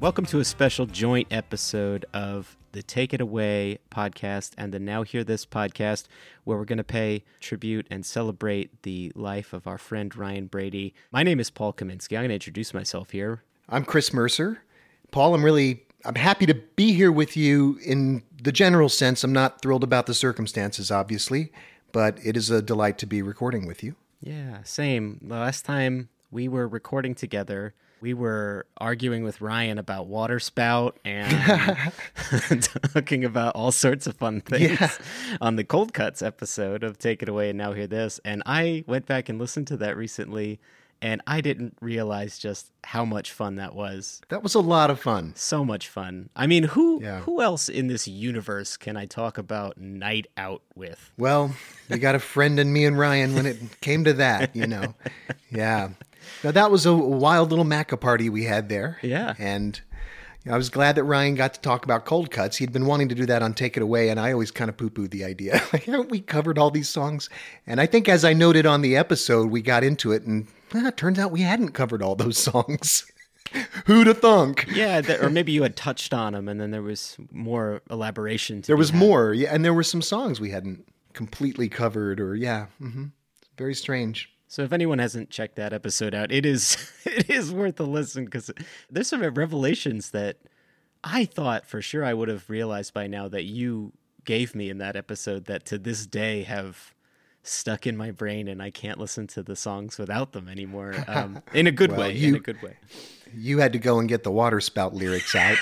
Welcome to a special joint episode of the Take It Away podcast and the Now Hear This podcast, where we're going to pay tribute and celebrate the life of our friend Ryan Brady. My name is Paul Kaminsky. I'm going to introduce myself here. I'm Chris Mercer. Paul, I'm really I'm happy to be here with you in the general sense. I'm not thrilled about the circumstances, obviously, but it is a delight to be recording with you. Yeah, same. The last time we were recording together, we were arguing with Ryan about water spout and talking about all sorts of fun things Yeah. on the cold cuts episode of Take It Away and Now Hear This. And I went back and listened to that recently and I didn't realize just how much fun that was. That was a lot of fun. So much fun. I mean, who Yeah. who else in this universe can I talk about night out with? Well, you got a friend in me and Ryan when it came to that, you know. Yeah. Now that was a wild little Macca party we had there. Yeah. And I was glad that Ryan got to talk about cold cuts. He'd been wanting to do that on Take It Away, and I always kind of poo pooed the idea. Like, haven't we covered all these songs? And I think, as I noted on the episode, we got into it, and it turns out we hadn't covered all those songs. Who'd have thunk? Yeah, that, or maybe you had touched on them and then there was more elaboration to There was had. more, yeah, and there were some songs we hadn't completely covered, or yeah, hmm very strange. So if anyone hasn't checked that episode out, it is it is worth a listen because there's some revelations that I thought for sure I would have realized by now that you gave me in that episode that to this day have stuck in my brain and I can't listen to the songs without them anymore. Um, in a good Well, way. In you- a good way. You had to go and get the water spout lyrics out.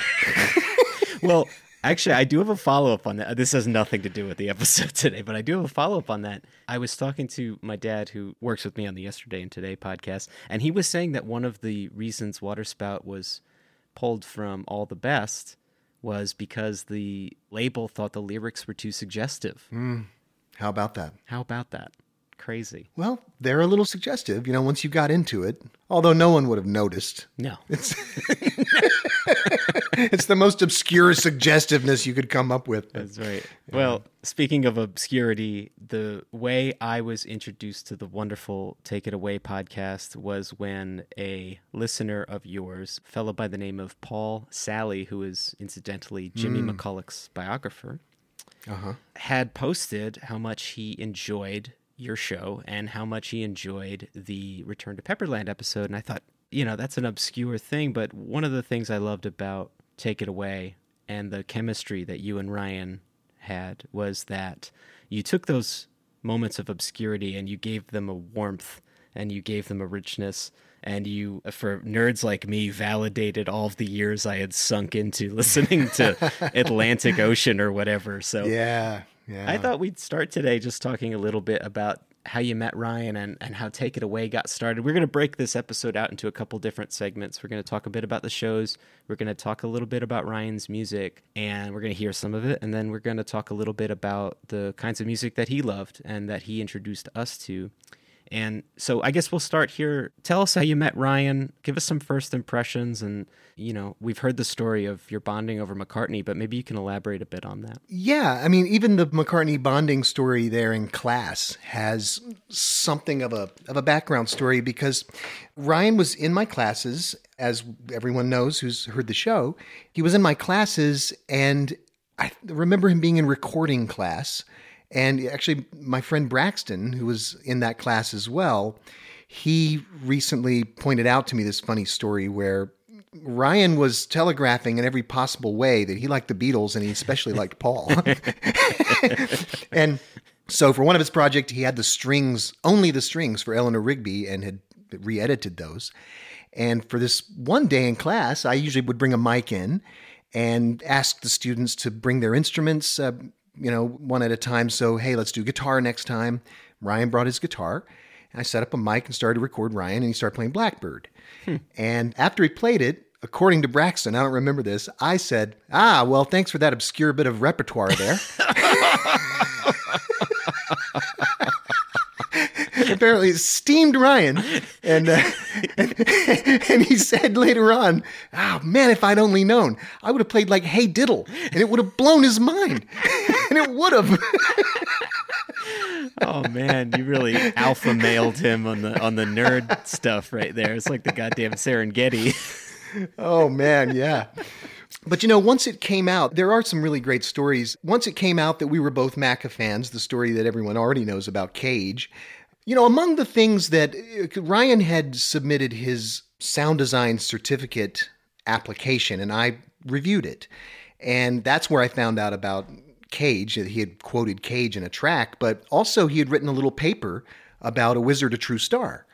well, actually, I do have a follow up on that. Uh, this has nothing to do with the episode today, but I do have a follow up on that. I was talking to my dad, who works with me on the Yesterday and Today podcast, and he was saying that one of the reasons Waterspout was pulled from All the Best was because the label thought the lyrics were too suggestive. Hmm. How about that? How about that? Crazy. Well, they're a little suggestive, you know, once you got into it. Although no one would have noticed. No. It's it's the most obscure suggestiveness you could come up with. That's right. Well, speaking of obscurity, the way I was introduced to the wonderful Take It Away podcast was when a listener of yours, a fellow by the name of Paul Sally, who is incidentally Jimmy McCulloch's biographer, Uh-huh. had posted how much he enjoyed your show and how much he enjoyed the Return to Pepperland episode. And I thought, you know, that's an obscure thing, but one of the things I loved about Take It Away and the chemistry that you and Ryan had was that you took those moments of obscurity and you gave them a warmth and you gave them a richness and you for nerds like me validated all of the years I had sunk into listening to Atlantic Ocean or whatever. So Yeah, yeah. I thought we'd start today just talking a little bit about how you met Ryan and, and how Take It Away got started. We're going to break this episode out into a couple different segments. We're going to talk a bit about the shows. We're going to talk a little bit about Ryan's music, and we're going to hear some of it. And then we're going to talk a little bit about the kinds of music that he loved and that he introduced us to. And so I guess we'll start here. Tell us how you met Ryan. Give us some first impressions. And, you know, we've heard the story of your bonding over McCartney, but maybe you can elaborate a bit on that. Yeah, I mean, even the McCartney bonding story there in class has something of a of a background story because Ryan was in my classes, as everyone knows who's heard the show. He was in my classes, and I remember him being in recording class. And actually, my friend Braxton, who was in that class as well, he recently pointed out to me this funny story where Ryan was telegraphing in every possible way that he liked the Beatles and he especially liked Paul. and so for one of his projects, he had the strings, only the strings for Eleanor Rigby and had re edited those. And for this one day in class, I usually would bring a mic in and ask the students to bring their instruments, uh, you know, one at a time. So, hey, let's do guitar next time. Ryan brought his guitar. And I set up a mic and started to record Ryan, and he started playing Blackbird. And after he played it, according to Braxton, I don't remember this, I said, Ah, well, thanks for that obscure bit of repertoire there. Apparently, steamed Ryan. And, uh, and, and he said later on, Oh, man, if I'd only known, I would have played like Hey Diddle, and it would have blown his mind. and it would have. Oh man, you really alpha mailed him on the on the nerd stuff right there. It's like the goddamn Serengeti. Oh man, yeah. But you know, once it came out, there are some really great stories. Once it came out that we were both Macca fans, the story that everyone already knows about Cage. You know, among the things that uh, Ryan had submitted his sound design certificate application, and I reviewed it. And that's where I found out about Cage, that he had quoted Cage in a track, but also he had written a little paper about A Wizard, a True Star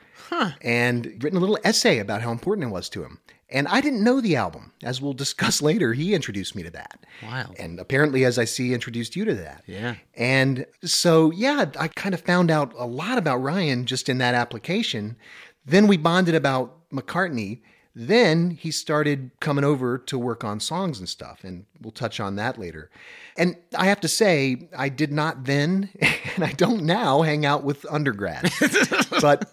and written a little essay about how important it was to him. And I didn't know the album. As we'll discuss later, he introduced me to that. Wow. And apparently, as I see, introduced you to that. Yeah. And so, yeah, I kind of found out a lot about Ryan just in that application. Then we bonded about McCartney. Then he started coming over to work on songs and stuff, and we'll touch on that later. And I have to say, I did not then, and I don't now, hang out with undergrads. but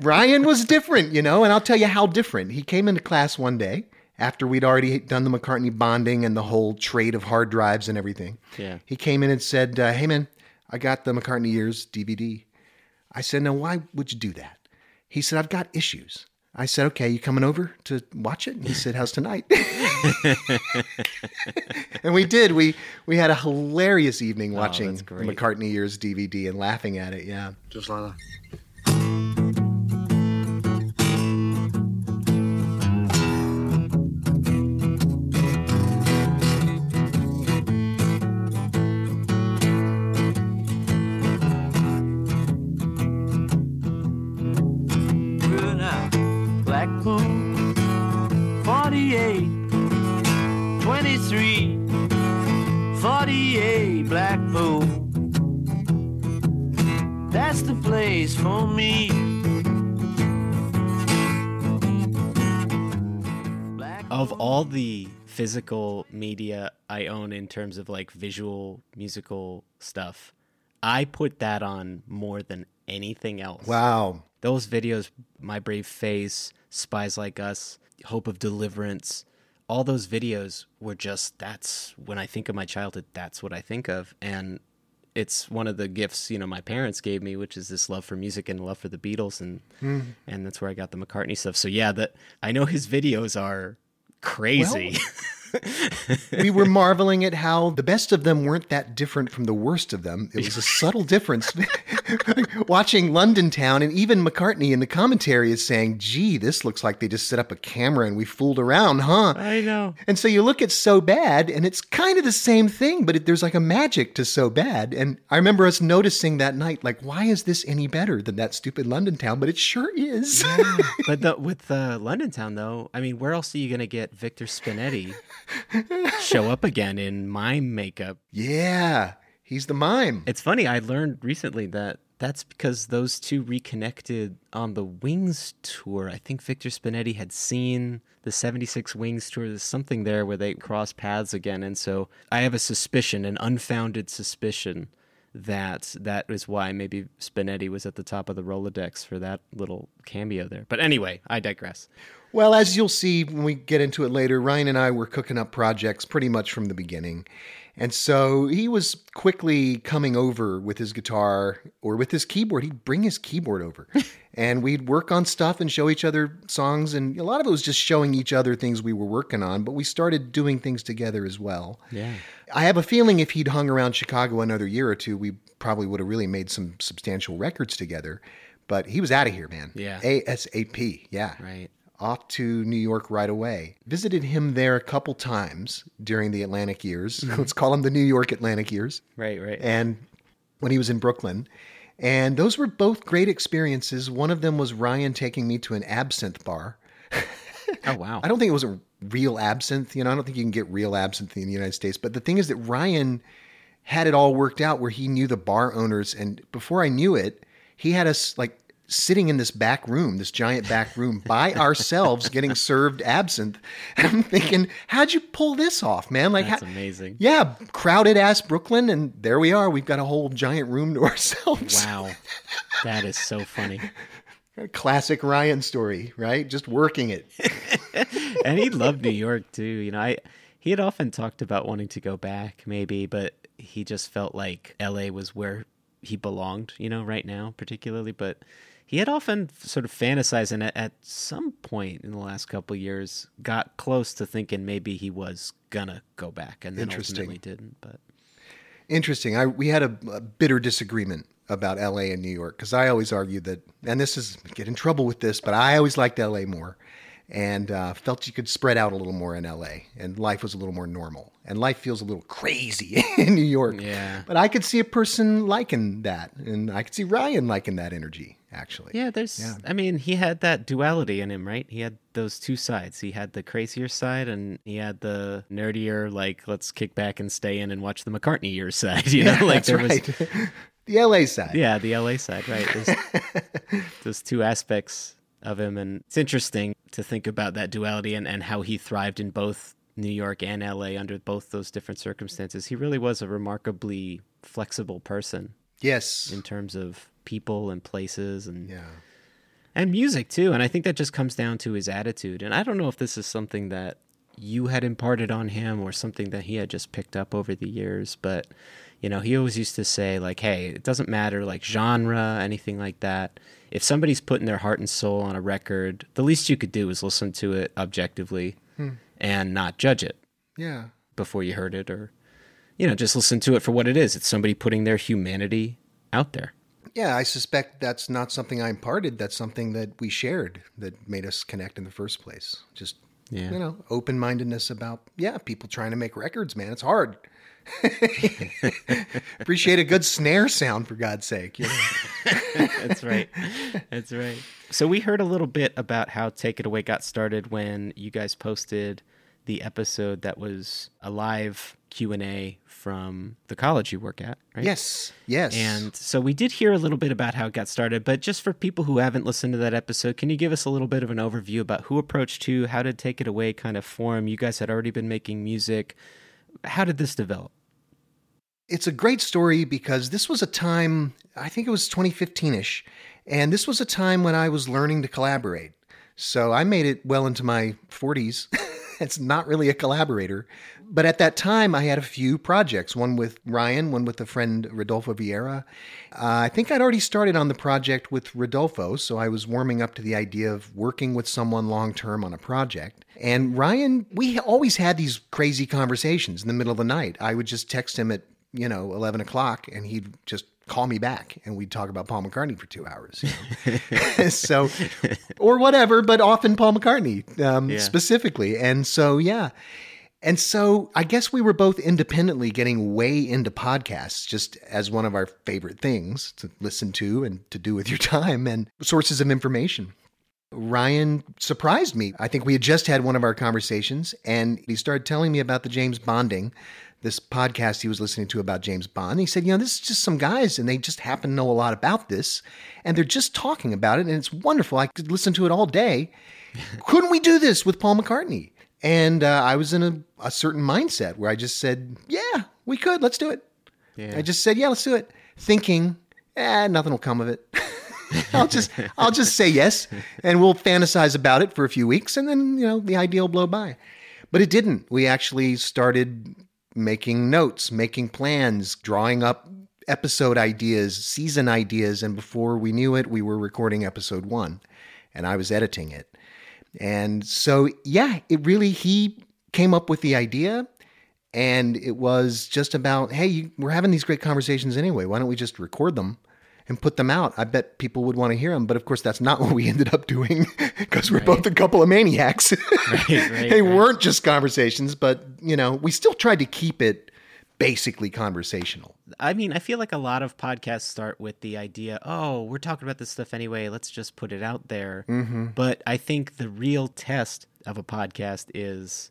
Ryan was different, you know, and I'll tell you how different. He came into class one day after we'd already done the McCartney bonding and the whole trade of hard drives and everything. Yeah. He came in and said, uh, Hey, man, I got the McCartney Years DVD. I said, Now, why would you do that? He said, I've got issues. I said, Okay, you coming over to watch it? And he said, How's tonight? and we did. We we had a hilarious evening oh, watching that's the great. McCartney Years DVD and laughing at it. Yeah. Just like that. Physical media I own in terms of like visual musical stuff, I put that on more than anything else. Wow. Those videos, My Brave Face, Spies Like Us, Hope of Deliverance, all those videos were just that's when I think of my childhood, that's what I think of. And it's one of the gifts, you know, my parents gave me, which is this love for music and love for the Beatles and hmm. and that's where I got the McCartney stuff. So yeah, that I know his videos are crazy. We were marveling at how the best of them weren't that different from the worst of them. It was a subtle difference. Watching London Town, and even McCartney in the commentary is saying, gee, this looks like they just set up a camera and we fooled around, huh? I know. And so you look at So Bad, and it's kind of the same thing, but it, there's like a magic to So Bad. And I remember us noticing that night, like, why is this any better than that stupid London Town? But it sure is. but the, with uh, London Town, though, I mean, where else are you going to get Victor Spinetti show up again in mime makeup? yeah, he's the mime. It's funny. I learned recently that that's because those two reconnected on the Wings tour. I think Victor Spinetti had seen the 76 Wings tour. There's something there where they cross paths again. And so I have a suspicion, an unfounded suspicion, that that is why maybe Spinetti was at the top of the Rolodex for that little cameo there. But anyway, I digress. Well, as you'll see when we get into it later, Ryan and I were cooking up projects pretty much from the beginning. And so he was quickly coming over with his guitar or with his keyboard. He'd bring his keyboard over and we'd work on stuff and show each other songs. And a lot of it was just showing each other things we were working on, but we started doing things together as well. Yeah. I have a feeling if he'd hung around Chicago another year or two, we probably would have really made some substantial records together. But he was out of here, man. Yeah. ASAP. Yeah Right. Off to New York right away. Visited him there a couple times during the Atlantic years. Mm-hmm. Let's call them the New York Atlantic years. Right, right. And when he was in Brooklyn. And those were both great experiences. One of them was Ryan taking me to an absinthe bar. oh wow. I don't think it was a real absinthe. You know, I don't think you can get real absinthe in the United States. But the thing is that Ryan had it all worked out where he knew the bar owners. And before I knew it, he had us like sitting in this back room, this giant back room by ourselves getting served absinthe. And I'm thinking, how'd you pull this off, man? Like, That's how- amazing. yeah, crowded ass Brooklyn. And there we are. We've got a whole giant room to ourselves. Wow. that is so funny. Classic Ryan story, right? Just working it. and he loved New York too. You know, I he had often talked about wanting to go back, maybe, but he just felt like L.A. was where he belonged. You know, right now, particularly. But he had often sort of fantasized, and at, some point in the last couple of years, got close to thinking maybe he was gonna go back, and then Interesting. ultimately didn't. But Interesting. I we had a, a bitter disagreement about L.A. and New York because I always argued that, and this is get in trouble with this, but I always liked L.A. more, and uh, felt you could spread out a little more in L.A. and life was a little more normal, and life feels a little crazy in New York. Yeah. But I could see a person liking that, and I could see Ryan liking that energy. Actually, Yeah, there's. I mean, he had that duality in him, right? He had those two sides. He had the crazier side, and he had the nerdier, like let's kick back and stay in and watch the McCartney year side. You know, like that's there was. the L.A. side. Yeah, the LA side, right? There's those two aspects of him, and it's interesting to think about that duality and and how he thrived in both New York and LA under both those different circumstances. He really was a remarkably flexible person Yes. in terms of people and places and yeah. and music too and i think that just comes down to his attitude and i don't know if this is something that you had imparted on him or something that he had just picked up over the years but you know he always used to say like hey it doesn't matter like genre anything like that if somebody's putting their heart and soul on a record the least you could do is listen to it objectively hmm. and not judge it Yeah. before you heard it or you know just listen to it for what it is it's somebody putting their humanity out there Yeah, I suspect that's not something I imparted. That's something that we shared that made us connect in the first place. Just, Yeah. you know, open mindedness about, yeah, people trying to make records, man. It's hard. Appreciate a good snare sound, for God's sake. You know? That's right. That's right. So we heard a little bit about how Take It Away got started when you guys posted the episode that was a live Q&A from the college you work at, right? yes, yes. And so we did hear a little bit about how it got started, but just for people who haven't listened to that episode, can you give us a little bit of an overview about who approached who, how did Take It Away kind of form? You guys had already been making music. How did this develop? it's a great story because this was a time, I think it was 2015 ish, and this was a time when I was learning to collaborate. So I made it well into my 40s. it's not really a collaborator. But at that time, I had a few projects one with Ryan, one with a friend, Rodolfo Vieira. Uh, I think I'd already started on the project with Rodolfo, so I was warming up to the idea of working with someone long term on a project. And Ryan, we always had these crazy conversations in the middle of the night. I would just text him at you know, 11 o'clock and he'd just call me back and we'd talk about Paul McCartney for two hours. you know? so, or whatever, but often Paul McCartney um, Yeah. specifically. And so, yeah. And so I guess we were both independently getting way into podcasts just as one of our favorite things to listen to and to do with your time and sources of information. Ryan surprised me. I think we had just had one of our conversations and he started telling me about the James Bonding, this podcast he was listening to about James Bond. He said, You know, this is just some guys and they just happen to know a lot about this and they're just talking about it and it's wonderful. I could listen to it all day. Couldn't we do this with Paul McCartney? And uh, I was in a, a certain mindset where I just said, Yeah, we could. Let's do it. Yeah. I just said, Yeah, let's do it. thinking, eh, nothing will come of it. I'll just I'll just say yes, and we'll fantasize about it for a few weeks, and then you know the idea will blow by. But it didn't. We actually started making notes, making plans, drawing up episode ideas, season ideas, and before we knew it, we were recording episode one, and I was editing it. And so, yeah, it really he came up with the idea, and it was just about, hey, we're having these great conversations anyway. Why don't we just record them? And put them out. I bet people would want to hear them, but of course that's not what we ended up doing because we're both a couple of maniacs. Right, right, they right. weren't just conversations, but you know, we still tried to keep it basically conversational. I mean, I feel like a lot of podcasts start with the idea, oh, we're talking about this stuff anyway, let's just put it out there. Mm-hmm. But I think the real test of a podcast is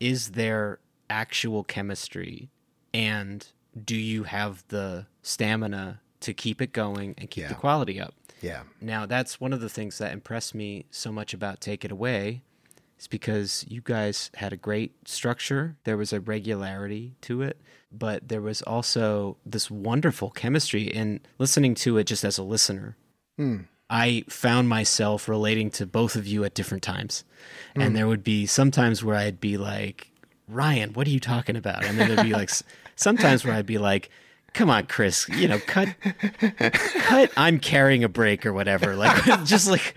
is there actual chemistry and do you have the stamina to keep it going and keep the quality up? Yeah. Now, that's one of the things that impressed me so much about Take It Away is because you guys had a great structure. There was a regularity to it, but there was also this wonderful chemistry in listening to it just as a listener. Hmm. I found myself relating to both of you at different times. And hmm. there would be sometimes where I'd be like, Ryan, what are you talking about? And then there'd be like sometimes where I'd be like, come on, Chris, you know, cut, cut, I'm carrying a break or whatever. Like, just like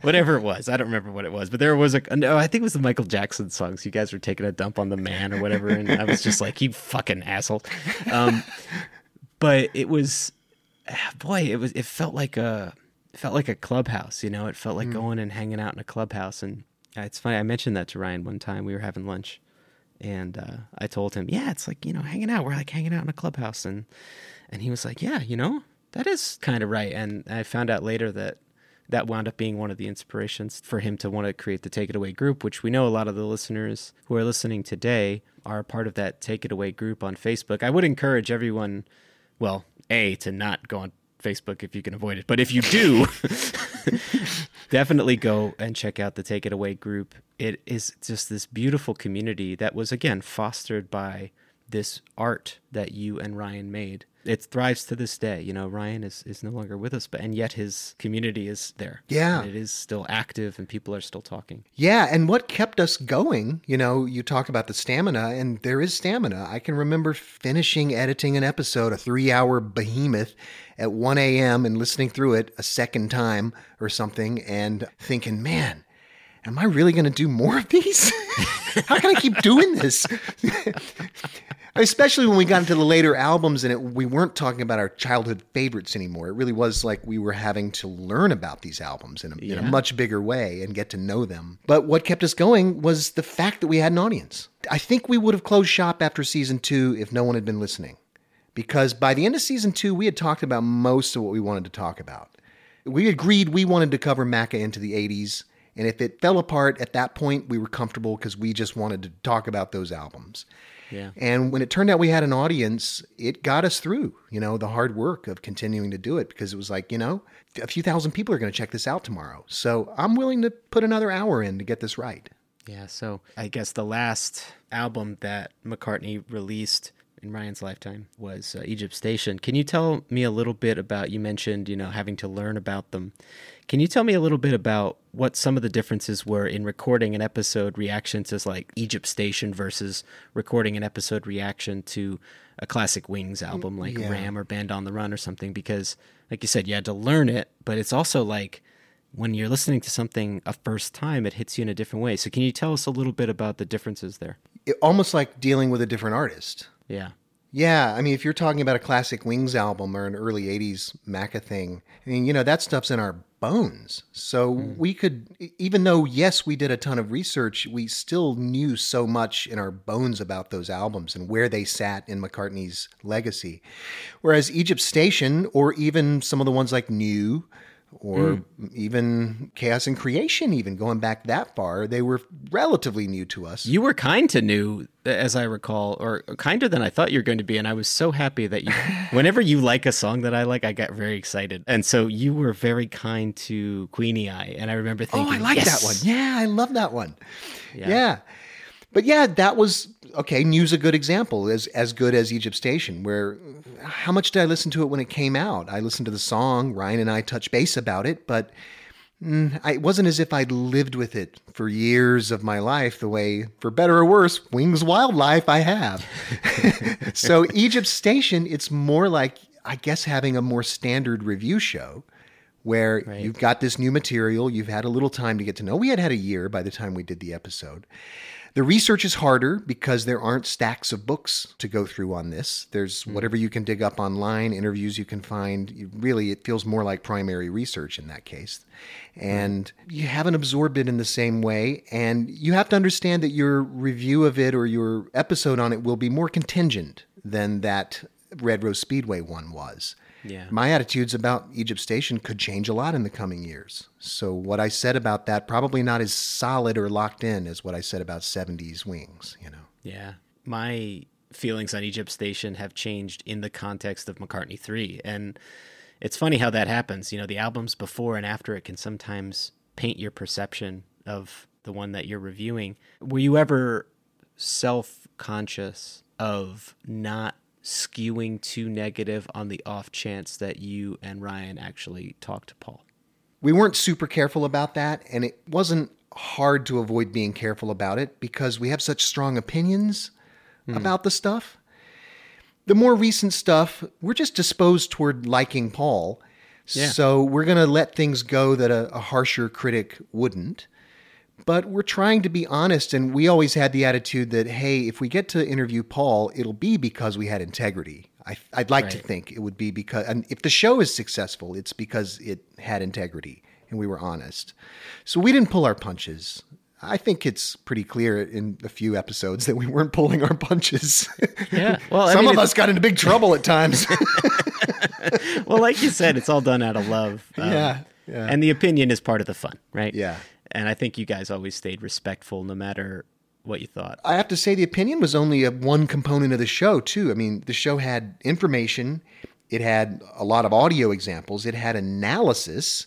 whatever it was. I don't remember what it was, but there was a, no, I think it was the Michael Jackson songs. You guys were taking a dump on the man or whatever. And I was just like, you fucking asshole. Um, but it was, boy, it was, it felt like a, it felt like a clubhouse, you know, it felt like going and hanging out in a clubhouse. And uh, it's funny. I mentioned that to Ryan one time. We were having lunch and uh, I told him, yeah, it's like, you know, hanging out. We're like hanging out in a clubhouse. And, and he was like, yeah, you know, that is kind of right. And I found out later that that wound up being one of the inspirations for him to want to create the Take It Away group, which we know a lot of the listeners who are listening today are part of that Take It Away group on Facebook. I would encourage everyone, well, A, to not go on Facebook if you can avoid it. But if you do, definitely go and check out the Take It Away group. It is just this beautiful community that was, again, fostered by this art that you and Ryan made. It thrives to this day. You know, Ryan is, is no longer with us, but and yet his community is there. Yeah. And it is still active and people are still talking. Yeah, and what kept us going, you know, you talk about the stamina, and there is stamina. I can remember finishing editing an episode, a three hour behemoth, at 1 a.m. and listening through it a second time or something and thinking, man, am I really going to do more of these? How can I keep doing this? Especially when we got into the later albums and it, we weren't talking about our childhood favorites anymore. It really was like we were having to learn about these albums in a, in a much bigger way and get to know them. But what kept us going was the fact that we had an audience. I think we would have closed shop after season two if no one had been listening. Because by the end of season two, we had talked about most of what we wanted to talk about. We agreed we wanted to cover Macca into the 80s. And if it fell apart at that point, we were comfortable because we just wanted to talk about those albums. Yeah. And when it turned out we had an audience, it got us through, you know, the hard work of continuing to do it because it was like, you know, a few thousand people are going to check this out tomorrow. So I'm willing to put another hour in to get this right. Yeah, so I guess the last album that McCartney released in Ryan's lifetime was uh, Egypt Station. Can you tell me a little bit about? You mentioned you know having to learn about them. Can you tell me a little bit about what some of the differences were in recording an episode reaction to like Egypt Station versus recording an episode reaction to a classic Wings album like yeah. Ram or Band on the Run or something? Because like you said, you had to learn it, but it's also like when you're listening to something a first time, it hits you in a different way. So, can you tell us a little bit about the differences there? It, almost like dealing with a different artist. Yeah. Yeah, I mean, if you're talking about a classic Wings album or an early 80s Macca thing, I mean, you know, that stuff's in our bones. So mm. we could, even though, yes, we did a ton of research, we still knew so much in our bones about those albums and where they sat in McCartney's legacy. Whereas Egypt Station, or even some of the ones like New, or hmm. even Chaos and Creation, even going back that far, they were relatively new to us. You were kind to new, as I recall, or kinder than I thought you were going to be. And I was so happy that you, whenever you like a song that I like, I got very excited. And so you were very kind to Queenie Eye. And I remember thinking Oh, I like "Yes!" that one. Yeah, I love that one. Yeah. Yeah. But yeah, that was okay. News a good example, as as good as Egypt Station. Where how much did I listen to it when it came out? I listened to the song. Ryan and I touched base about it, but mm, I, it wasn't as if I'd lived with it for years of my life. The way, for better or worse, Wings Wildlife I have. so Egypt Station, it's more like I guess having a more standard review show where Right. you've got this new material, you've had a little time to get to know. We had had a year by the time we did the episode. The research is harder because there aren't stacks of books to go through on this. There's hmm. whatever you can dig up online, interviews you can find. Really, it feels more like primary research in that case. And you haven't absorbed it in the same way. And you have to understand that your review of it or your episode on it will be more contingent than that Red Rose Speedway one was Yeah. my attitudes about Egypt Station could change a lot in the coming years. So what I said about that probably not as solid or locked in as what I said about 70s Wings, you know. Yeah. My feelings on Egypt Station have changed in the context of McCartney 3. And it's funny how that happens. You know, the albums before and after it can sometimes paint your perception of the one that you're reviewing. Were you ever self conscious of not skewing too negative on the off chance that you and Ryan actually talked to Paul? We weren't super careful about that, and it wasn't hard to avoid being careful about it because we have such strong opinions hmm. about the stuff. The more recent stuff, we're just disposed toward liking Paul. Yeah. So we're going to let things go that a, a harsher critic wouldn't. But we're trying to be honest, and we always had the attitude that, hey, if we get to interview Paul, it'll be because we had integrity. I, I'd like to think it would be because, and if the show is successful, it's because it had integrity and we were honest. So we didn't pull our punches. I think it's pretty clear in a few episodes that we weren't pulling our punches. Yeah. Well, I Some mean, of us got into big trouble at times. well, like you said, it's all done out of love. Um, Yeah, yeah. And the opinion is part of the fun, right? Yeah. And I think you guys always stayed respectful no matter what you thought. I have to say the opinion was only a one component of the show too. I mean, the show had information, it had a lot of audio examples, it had analysis,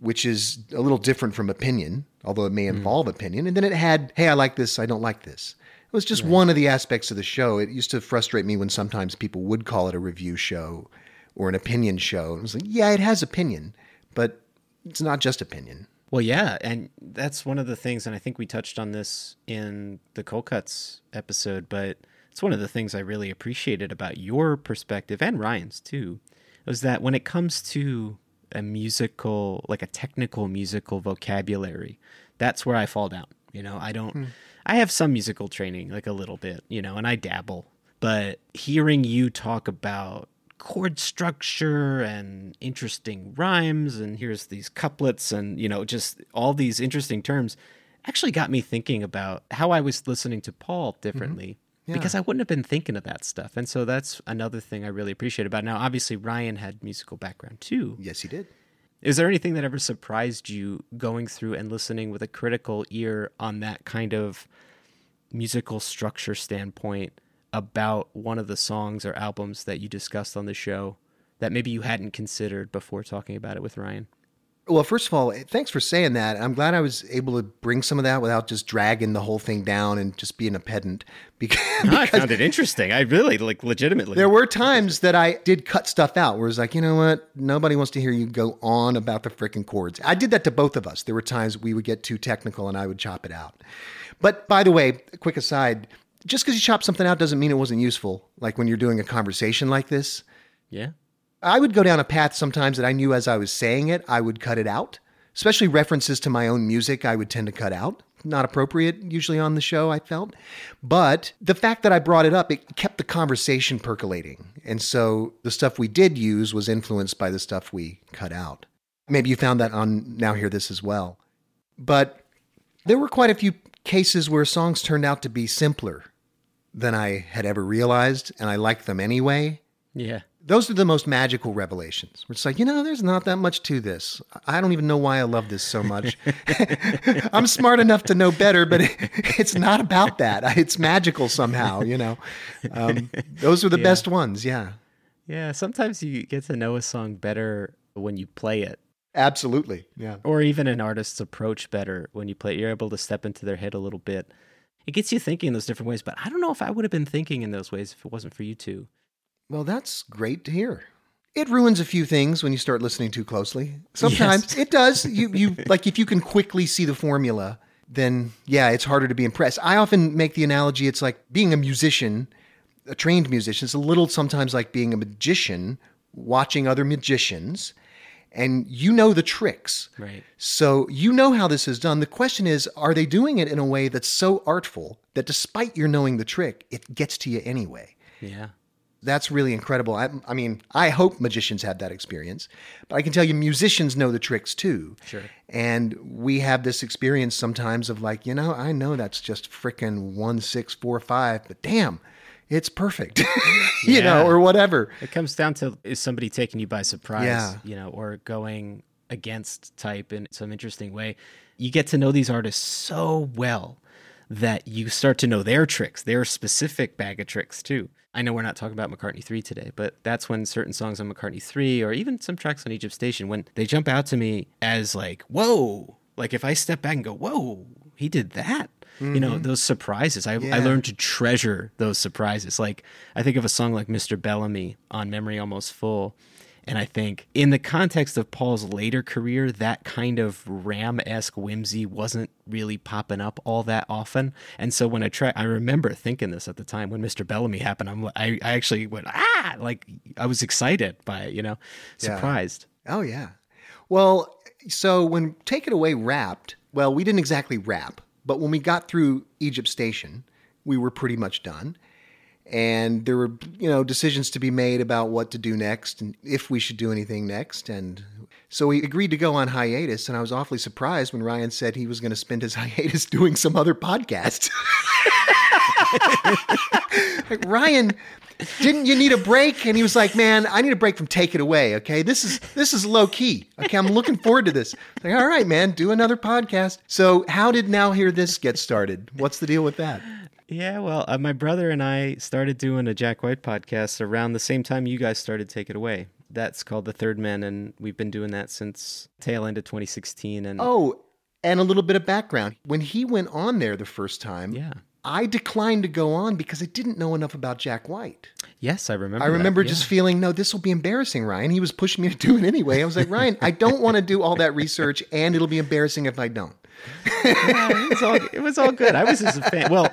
which is a little different from opinion, although it may mm. involve opinion, and then it had, hey, I like this, I don't like this. It was just one of the aspects of the show. It used to frustrate me when sometimes people would call it a review show or an opinion show. It was like, yeah, it has opinion, but it's not just opinion. Well, yeah, and that's one of the things, and I think we touched on this in the Cold Cuts episode, but it's one of the things I really appreciated about your perspective and Ryan's too, was that when it comes to a musical, like a technical musical vocabulary, that's where I fall down. You know, I don't, hmm. I have some musical training, like a little bit, you know, and I dabble, but hearing you talk about chord structure and interesting rhymes and here's these couplets and you know just all these interesting terms actually got me thinking about how I was listening to Paul mm-hmm. differently because I wouldn't have been thinking of that stuff. And so that's another thing I really appreciate about it. now obviously Ryan had musical background too. Yes, he did. Is there anything that ever surprised you going through and listening with a critical ear on that kind of musical structure standpoint about one of the songs or albums that you discussed on the show that maybe you hadn't considered before talking about it with Ryan? Well, first of all, thanks for saying that. I'm glad I was able to bring some of that without just dragging the whole thing down and just being a pedant. Because, I found it interesting. I really like legitimately. there were times that I did cut stuff out where it's like, you know what? Nobody wants to hear you go on about the freaking chords. I did that to both of us. There were times we would get too technical and I would chop it out. But by the way, quick aside, just because you chop something out doesn't mean it wasn't useful. Like when you're doing a conversation like this, yeah. I would go down a path sometimes that I knew as I was saying it, I would cut it out. Especially references to my own music, I would tend to cut out. Not appropriate usually on the show, I felt. But the fact that I brought it up, it kept the conversation percolating. And so the stuff we did use was influenced by the stuff we cut out. Maybe you found that on Now Hear This as well. But there were quite a few cases where songs turned out to be simpler than I had ever realized, and I liked them anyway Yeah. those are the most magical revelations. It's like, you know, there's not that much to this. I don't even know why I love this so much. I'm smart enough to know better, but it's not about that. It's magical somehow, you know. Um, those are the best ones. Yeah, Yeah. Sometimes you get to know a song better when you play it. absolutely. Yeah. or even an artist's approach better when you play. You're able to step into their head a little bit. It gets you thinking in those different ways. But I don't know if I would have been thinking in those ways if it wasn't for you two. Well, that's great to hear. It ruins a few things when you start listening too closely. Sometimes Yes. it does. You you like if you can quickly see the formula, then yeah, it's harder to be impressed. I often make the analogy it's like being a musician, a trained musician. It's a little sometimes like being a magician watching other magicians and you know the tricks. Right. So you know how this is done. The question is, are they doing it in a way that's so artful that despite your knowing the trick, it gets to you anyway? Yeah. that's really incredible. I, I mean, I hope magicians have that experience, but I can tell you, musicians know the tricks too. Sure. And we have this experience sometimes of like, you know, I know that's just frickin' one, six, four, five, but damn, it's perfect, you know, or whatever. It comes down to is somebody taking you by surprise, Yeah. you know, or going against type in some interesting way. You get to know these artists so well that you start to know their tricks, their specific bag of tricks too. I know we're not talking about McCartney 3 today, but that's when certain songs on McCartney 3 or even some tracks on Egypt Station, when they jump out to me as like, whoa, like if I step back and go, whoa, he did that. You know, those surprises. I, I learned to treasure those surprises. Like, I think of a song like Mr. Bellamy on Memory Almost Full. And I think in the context of Paul's later career, that kind of Ram esque whimsy wasn't really popping up all that often. And so when I try, I remember thinking this at the time when Mr. Bellamy happened. I'm, I, I actually went, ah, like I was excited by it, you know, Yeah. surprised. Oh, yeah. Well, so when Take It Away wrapped, well, we didn't exactly wrap, but when we got through Egypt Station, we were pretty much done. And there were, you know, decisions to be made about what to do next and if we should do anything next. And so we agreed to go on hiatus. And I was awfully surprised when Ryan said he was going to spend his hiatus doing some other podcast. like, Ryan, didn't you need a break? And he was like, "Man, I need a break from Take It Away. Okay, this is this is low key. Okay, I'm looking forward to this. Like, all right, man, do another podcast. So, how did Now Hear This get started? What's the deal with that? Yeah, well, uh, my brother and I started doing a Jack White podcast around the same time you guys started Take It Away. That's called The Third Man, and we've been doing that since tail end of 2016. And Oh, and a little bit of background. When he went on there the first time, yeah, I declined to go on because I didn't know enough about Jack White. yes, I remember. I that, remember yeah. just feeling, no, this will be embarrassing, Ryan. He was pushing me to do it anyway. I was like, Ryan, I don't want to do all that research, and it'll be embarrassing if I don't. Yeah, it was all it was all good. I was just a fan. Well,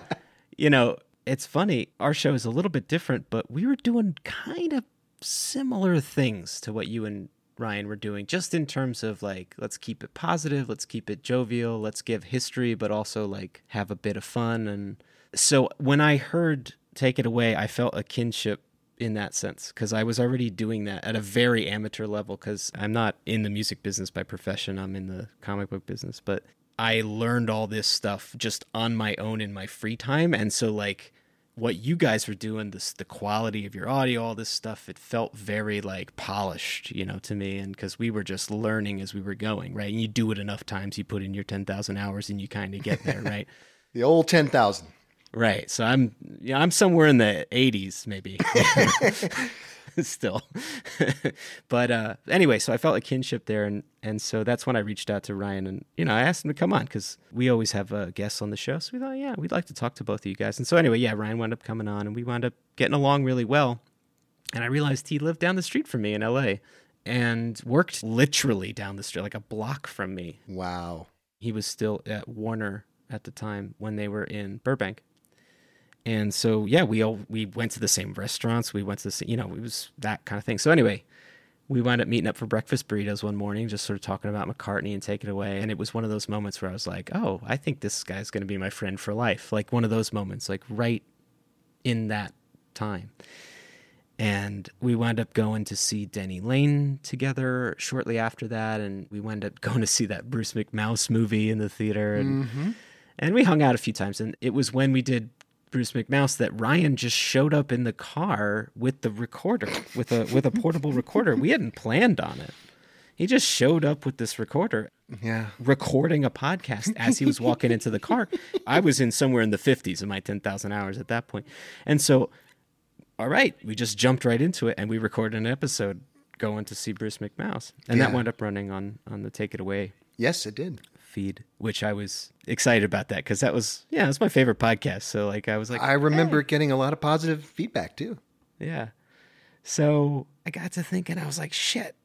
you know, it's funny. Our show is a little bit different, but we were doing kind of similar things to what you and Ryan were doing, just in terms of like, let's keep it positive, let's keep it jovial, let's give history, but also like have a bit of fun. And so when I heard Take It Away, I felt a kinship in that sense because I was already doing that at a very amateur level because I'm not in the music business by profession, I'm in the comic book business, but I learned all this stuff just on my own in my free time. And so, like, what you guys were doing, this the quality of your audio, all this stuff, it felt very like polished, you know, to me. And because we were just learning as we were going, right? And you do it enough times, you put in your ten thousand hours, and you kind of get there, right? The old 10,000. Right. So I'm yeah, I'm somewhere in the 80s maybe. Still. but uh anyway, so I felt a kinship there and and so that's when I reached out to Ryan and you know, I asked him to come on cuz we always have uh, guests on the show. So we thought, yeah, we'd like to talk to both of you guys. And so anyway, yeah, Ryan wound up coming on and we wound up getting along really well. And I realized he lived down the street from me in LA and worked literally down the street like a block from me Wow. he was still at Warner at the time when they were in Burbank. And so yeah, we all we went to the same restaurants. We went to the same, you know, it was that kind of thing. So anyway, we wound up meeting up for breakfast burritos one morning, just sort of talking about McCartney and take it away. And it was one of those moments where I was like, oh, I think this guy's going to be my friend for life. Like one of those moments, like right in that time. And we wound up going to see Denny Laine together shortly after that. And we wound up going to see that Bruce McMouse movie in the theater. And, mm-hmm. and we hung out a few times. And it was when we did Bruce McMouse that Ryan just showed up in the car with the recorder, with a with a portable recorder. We hadn't planned on it. He just showed up with this recorder Yeah. recording a podcast as he was walking into the car. I was in somewhere in the 50s of my 10,000 hours at that point. And so, all right, we just jumped right into it and we recorded an episode going to see Bruce McMouse. And that wound up running on, on the Take It Away Yes, it did. Feed, which I was excited about that because that was yeah, it's my favorite podcast. So like I was like, I remember getting a lot of positive feedback too. yeah. So I got to thinking, I was like, shit,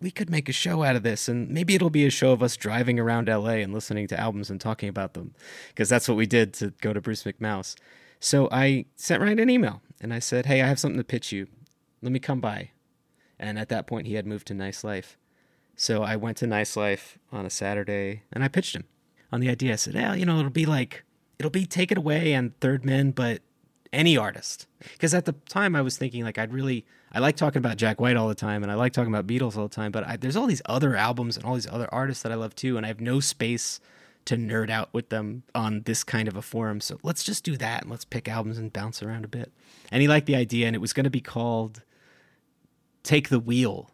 we could make a show out of this, and maybe it'll be a show of us driving around LA and listening to albums and talking about them, because that's what we did to go to Bruce McMouse. So I sent Ryan an email and I said, hey, I have something to pitch you. Let me come by. And at that point, he had moved to Nice Life. So I went to Nice Life on a Saturday and I pitched him on the idea. I said, yeah, you know, it'll be like, it'll be Take It Away and Third Man, but any artist. Because at the time I was thinking like I'd really, I like talking about Jack White all the time and I like talking about Beatles all the time, but I, there's all these other albums and all these other artists that I love too. And I have no space to nerd out with them on this kind of a forum. So let's just do that and let's pick albums and bounce around a bit. And he liked the idea and it was going to be called Take the Wheel.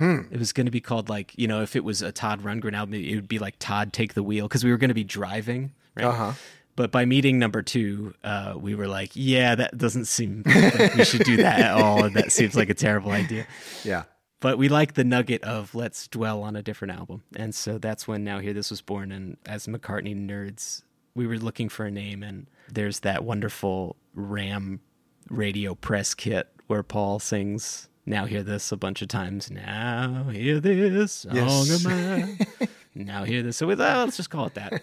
It was going to be called like you know if it was a Todd Rundgren album, it would be like Todd Take the Wheel because we were going to be driving, right? Uh-huh. But by meeting number two, uh, we were like, yeah, that doesn't seem like we should do that at all, and that seems like a terrible idea. Yeah. But we like the nugget of let's dwell on a different album, and so that's when Now Hear This was born. And as McCartney nerds, we were looking for a name, and there's that wonderful Ram radio press kit where Paul sings "Now Hear This" a bunch of times. Now hear this song Yes. of mine. now hear this. So thought, oh, let's just call it that.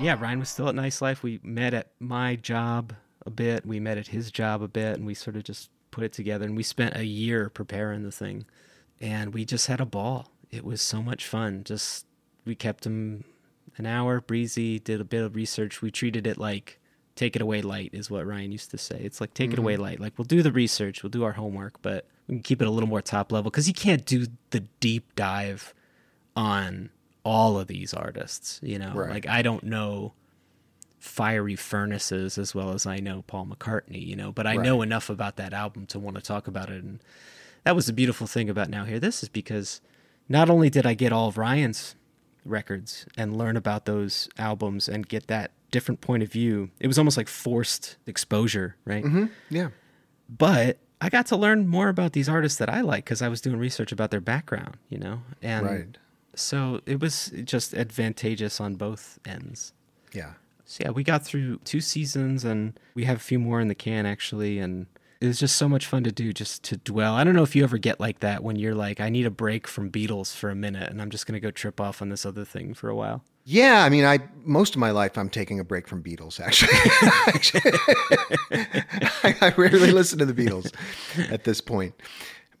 yeah, Ryan was still at Nice Life. We met at my job a bit. We met at his job a bit, and we sort of just put it together. And we spent a year preparing the thing, and we just had a ball. It was so much fun. Just we kept him an hour breezy. Did a bit of research. We treated it like take it away light is what Ryan used to say. It's like take it mm-hmm. away light. Like we'll do the research, we'll do our homework, but we can keep it a little more top level because you can't do the deep dive on all of these artists. You know, Right. like I don't know fiery furnaces as well as I know Paul McCartney. You know, but I know enough about that album to want to talk about it. And that was the beautiful thing about Now Hear This is because not only did I get all of Ryan's records and learn about those albums and get that different point of view, it was almost like forced exposure, right? Mm-hmm. Yeah. but I got to learn more about these artists that I like because I was doing research about their background, you know, and Right. so it was just advantageous on both ends. Yeah. So yeah, we got through two seasons, and we have a few more in the can actually, and it was just so much fun to do, just to dwell. I don't know if you ever get like that when you're like, I need a break from Beatles for a minute, and I'm just gonna go trip off on this other thing for a while. Yeah, I mean, I most of my life I'm taking a break from Beatles. Actually, I, I rarely listen to the Beatles at this point.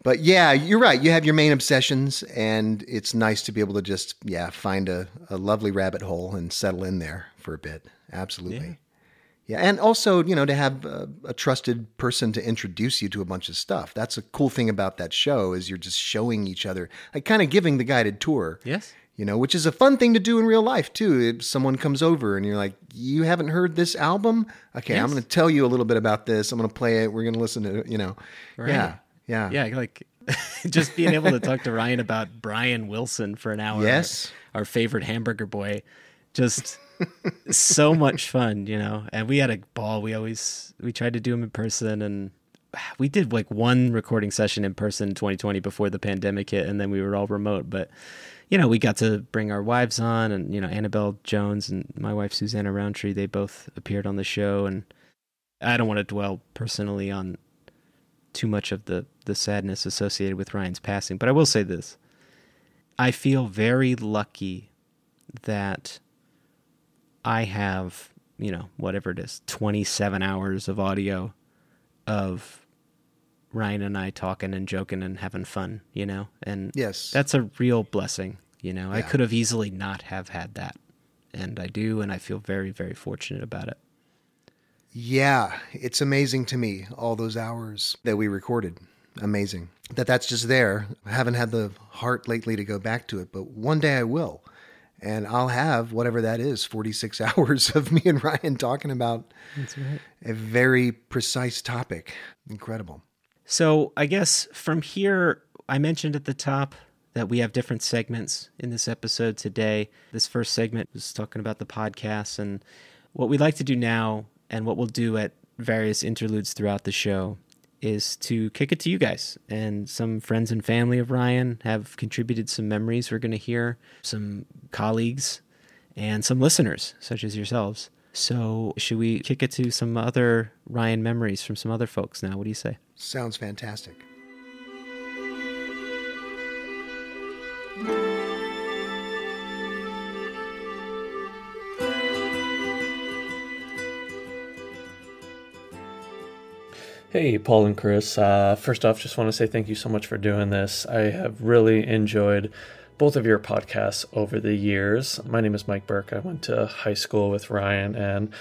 But yeah, you're right. You have your main obsessions, and it's nice to be able to just yeah find a, a lovely rabbit hole and settle in there for a bit. Absolutely. Yeah, and also you know to have a, a trusted person to introduce you to a bunch of stuff. That's a cool thing about that show is you're just showing each other, like kind of giving the guided tour Yes. you know, which is a fun thing to do in real life too. If someone comes over and you're like, "You haven't heard this album? Okay, I'm going to tell you a little bit about this. I'm going to play it. We're going to listen to it." You know, Right. yeah, yeah, Yeah, like just being able to talk to Ryan about Brian Wilson for an hour. Yes. Our, our favorite hamburger boy. Just so much fun, you know. And we had a ball. We always we tried to do them in person and we did like one recording session in person in 2020 before the pandemic hit and then we were all remote, but you know, we got to bring our wives on and you know, Annabelle Jones and my wife Susanna Roundtree, they both appeared on the show and I don't want to dwell personally on too much of the the sadness associated with Ryan's passing, but I will say this. I feel very lucky that I have, you know, whatever it is, 27 hours of audio of Ryan and I talking and joking and having fun, you know? And Yes. that's a real blessing, you know? I could have easily not have had that. And I do, and I feel very, very fortunate about it. yeah. It's amazing to me all those hours that we recorded. Amazing that that's just there. I haven't had the heart lately to go back to it, but one day I will. And I'll have whatever that is 46 hours of me and Ryan talking about right. a very precise topic. Incredible. So I guess from here, I mentioned at the top that we have different segments in this episode today. This first segment was talking about the podcast and what we'd like to do now and what we'll do at various interludes throughout the show is to kick it to you guys. And some friends and family of Ryan have contributed some memories we're going to hear, some colleagues, and some listeners, such as yourselves. So, should we kick it to some other Ryan memories from some other folks now? What do you say? Sounds fantastic. Hey, Paul and Chris. Uh, first off, just want to say thank you so much for doing this. I have really enjoyed both of your podcasts over the years. My name is Mike Burke. I went to high school with Ryan and,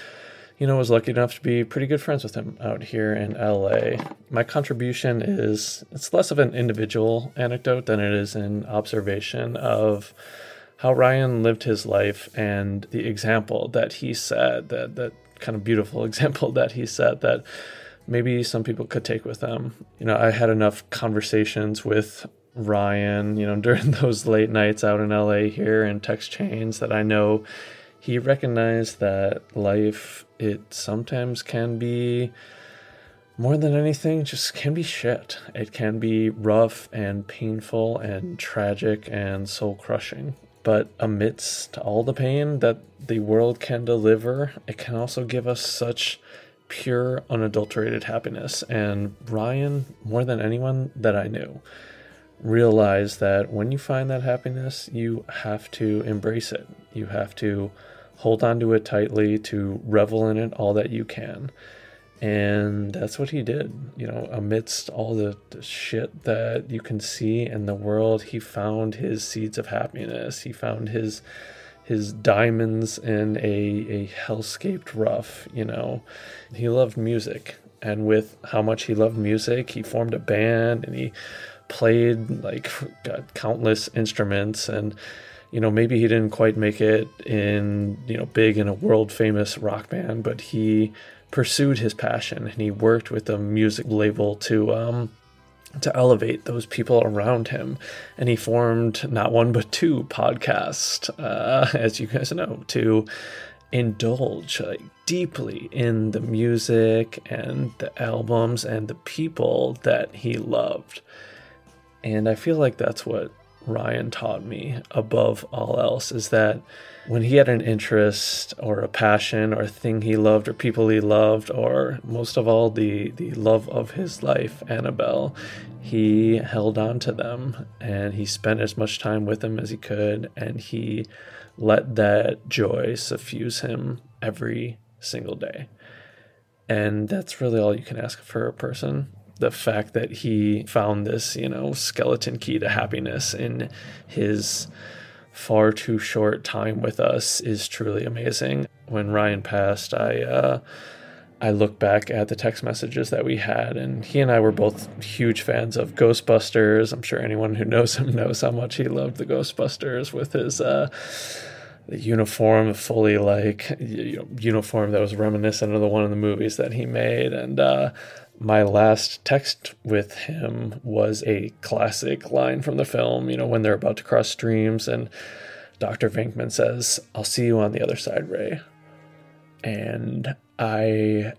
you know, was lucky enough to be pretty good friends with him out here in LA. My contribution is it's less of an individual anecdote than it is an observation of how Ryan lived his life and the example that he set, that, that kind of beautiful example that he set that maybe some people could take with them. You know, I had enough conversations with Ryan, you know, during those late nights out in LA here in text chains that I know he recognized that life it sometimes can be more than anything just can be shit. It can be rough and painful and tragic and soul crushing. But amidst all the pain that the world can deliver, it can also give us such pure, unadulterated happiness. And Ryan, more than anyone that I knew, realized that when you find that happiness, you have to embrace it. You have to hold on to it tightly, to revel in it all that you can. And that's what he did. You know, amidst all the, the shit that you can see in the world, he found his seeds of happiness. He found his his diamonds in a, a hellscaped rough, you know. He loved music. And with how much he loved music, he formed a band and he played like got countless instruments and you know maybe he didn't quite make it in you know big in a world famous rock band but he pursued his passion and he worked with a music label to um to elevate those people around him. And he formed not one but two podcasts, uh, as you guys know, to indulge like, deeply in the music and the albums and the people that he loved. And I feel like that's what Ryan taught me above all else is that when he had an interest or a passion or a thing he loved or people he loved or most of all the the love of his life annabelle he held on to them and he spent as much time with them as he could and he let that joy suffuse him every single day. And that's really all you can ask for a person. The fact that he found this you know skeleton key to happiness in his far too short time with us is truly amazing. When Ryan passed, I uh, I look back at the text messages that we had, and he and I were both huge fans of Ghostbusters. I'm sure anyone who knows him knows how much he loved the Ghostbusters with his. Uh, the uniform, fully like you know, uniform that was reminiscent of the one in the movies that he made, and uh, my last text with him was a classic line from the film, you know, when they're about to cross streams and Dr. Venkman says, I'll see you on the other side, Ray. And I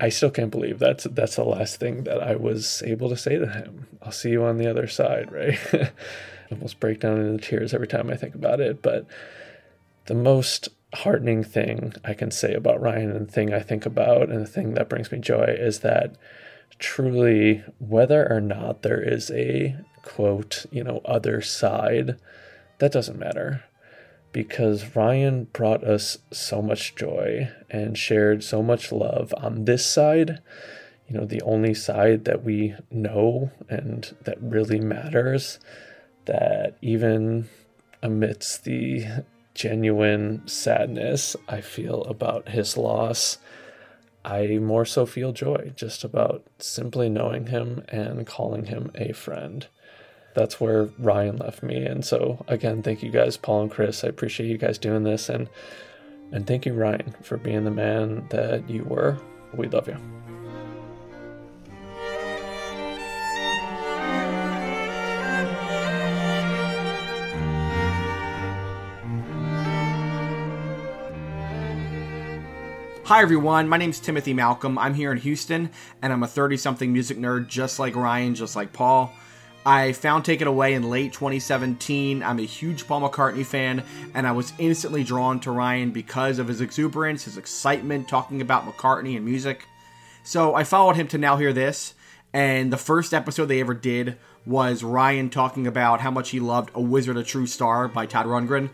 I still can't believe that's that's the last thing that I was able to say to him. I'll see you on the other side, Ray. I almost break down into tears every time I think about it, but the most heartening thing I can say about Ryan and the thing I think about and the thing that brings me joy is that truly, whether or not there is a quote, you know, other side, that doesn't matter. Because Ryan brought us so much joy and shared so much love on this side, you know, the only side that we know and that really matters, that even amidst the genuine sadness I feel about his loss, I more so feel joy just about simply knowing him and calling him a friend. That's where Ryan left me. And so again, thank you guys, Paul and Chris. I appreciate you guys doing this and and thank you, Ryan, for being the man that you were. We love you. Hi everyone, my name is Timothy Malcolm. I'm here in Houston, and I'm a 30 something music nerd just like Ryan, just like Paul. I found Take It Away in late 2017. I'm a huge Paul McCartney fan, and I was instantly drawn to Ryan because of his exuberance, his excitement talking about McCartney and music. So I followed him to Now Hear This, and the first episode they ever did was Ryan talking about how much he loved A Wizard, a True Star by Todd Rundgren.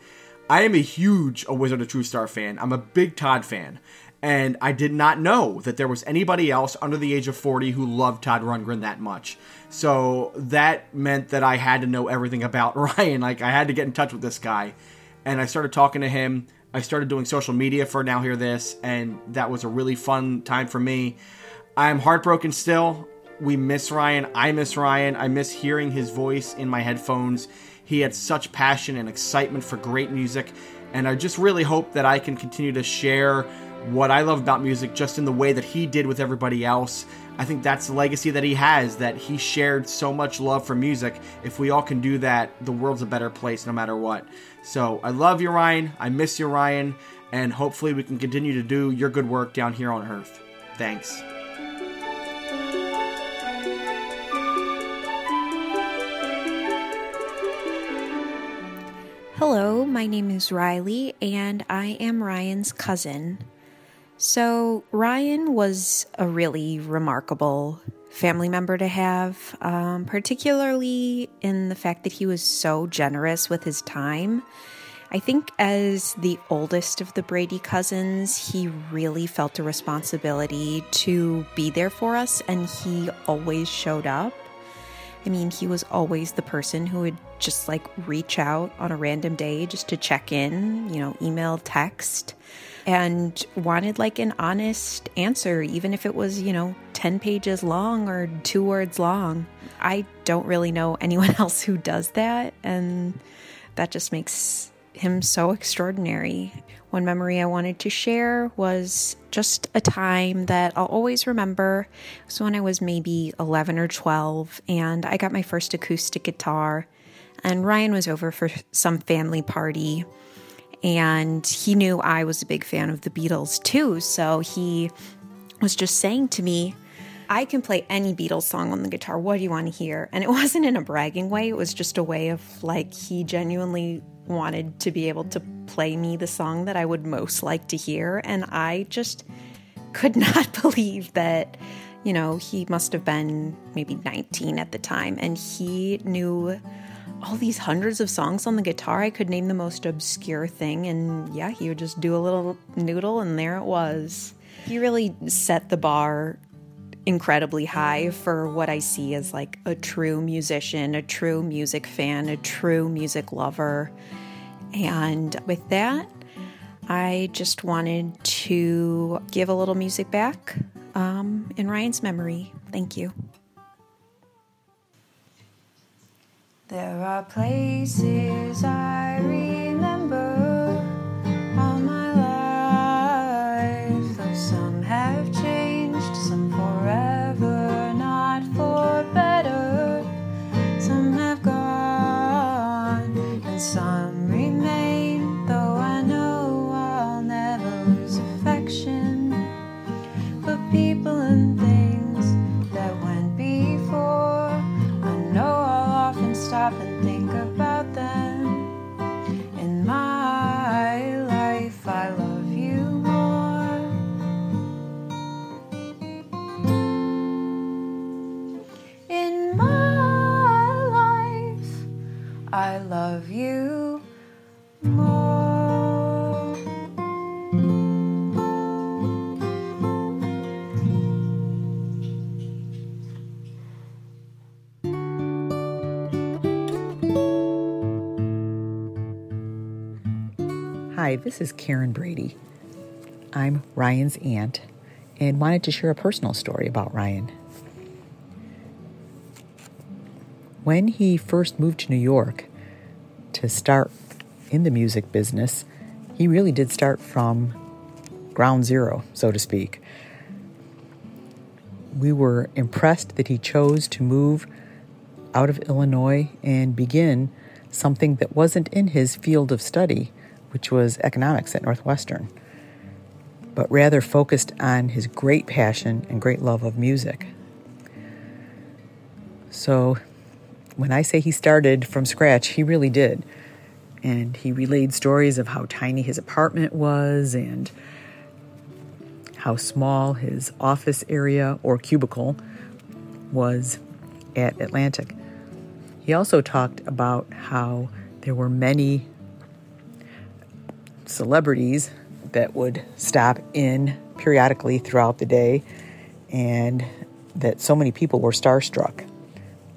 I am a huge A Wizard, a True Star fan. I'm a big Todd fan. And I did not know that there was anybody else under the age of 40 who loved Todd Rundgren that much. So that meant that I had to know everything about Ryan. Like, I had to get in touch with this guy. And I started talking to him. I started doing social media for Now Hear This. And that was a really fun time for me. I'm heartbroken still. We miss Ryan. I miss Ryan. I miss hearing his voice in my headphones. He had such passion and excitement for great music. And I just really hope that I can continue to share what I love about music just in the way that he did with everybody else. I think that's the legacy that he has, that he shared so much love for music. If we all can do that, the world's a better place no matter what. So I love you, Ryan. I miss you, Ryan. And hopefully we can continue to do your good work down here on Earth. Thanks. Hello, my name is Riley, and I am Ryan's cousin. So, Ryan was a really remarkable family member to have, um, particularly in the fact that he was so generous with his time. I think, as the oldest of the Brady cousins, he really felt a responsibility to be there for us, and he always showed up. I mean, he was always the person who would just like reach out on a random day just to check in, you know, email, text, and wanted like an honest answer, even if it was, you know, 10 pages long or two words long. I don't really know anyone else who does that, and that just makes him so extraordinary. One memory I wanted to share was just a time that I'll always remember. It was when I was maybe 11 or 12, and I got my first acoustic guitar. And Ryan was over for some family party, and he knew I was a big fan of the Beatles too. So he was just saying to me, I can play any Beatles song on the guitar. What do you want to hear? And it wasn't in a bragging way, it was just a way of like, he genuinely wanted to be able to play me the song that I would most like to hear. And I just could not believe that, you know, he must have been maybe 19 at the time and he knew all these hundreds of songs on the guitar. I could name the most obscure thing. And yeah, he would just do a little noodle and there it was. He really set the bar incredibly high for what I see as like a true musician, a true music fan, a true music lover. And with that, I just wanted to give a little music back um, in Ryan's memory. Thank you. There are places I remember gone, Hi, this is Karen Brady. I'm Ryan's aunt and wanted to share a personal story about Ryan. When he first moved to New York to start in the music business, he really did start from ground zero, so to speak. We were impressed that he chose to move out of Illinois and begin something that wasn't in his field of study, which was economics at Northwestern. but rather focused on his great passion and great love of music. So, when I say he started from scratch, he really did. And he relayed stories of how tiny his apartment was and how small his office area or cubicle was at Atlantic. He also talked about how there were many celebrities that would stop in periodically throughout the day and that so many people were starstruck.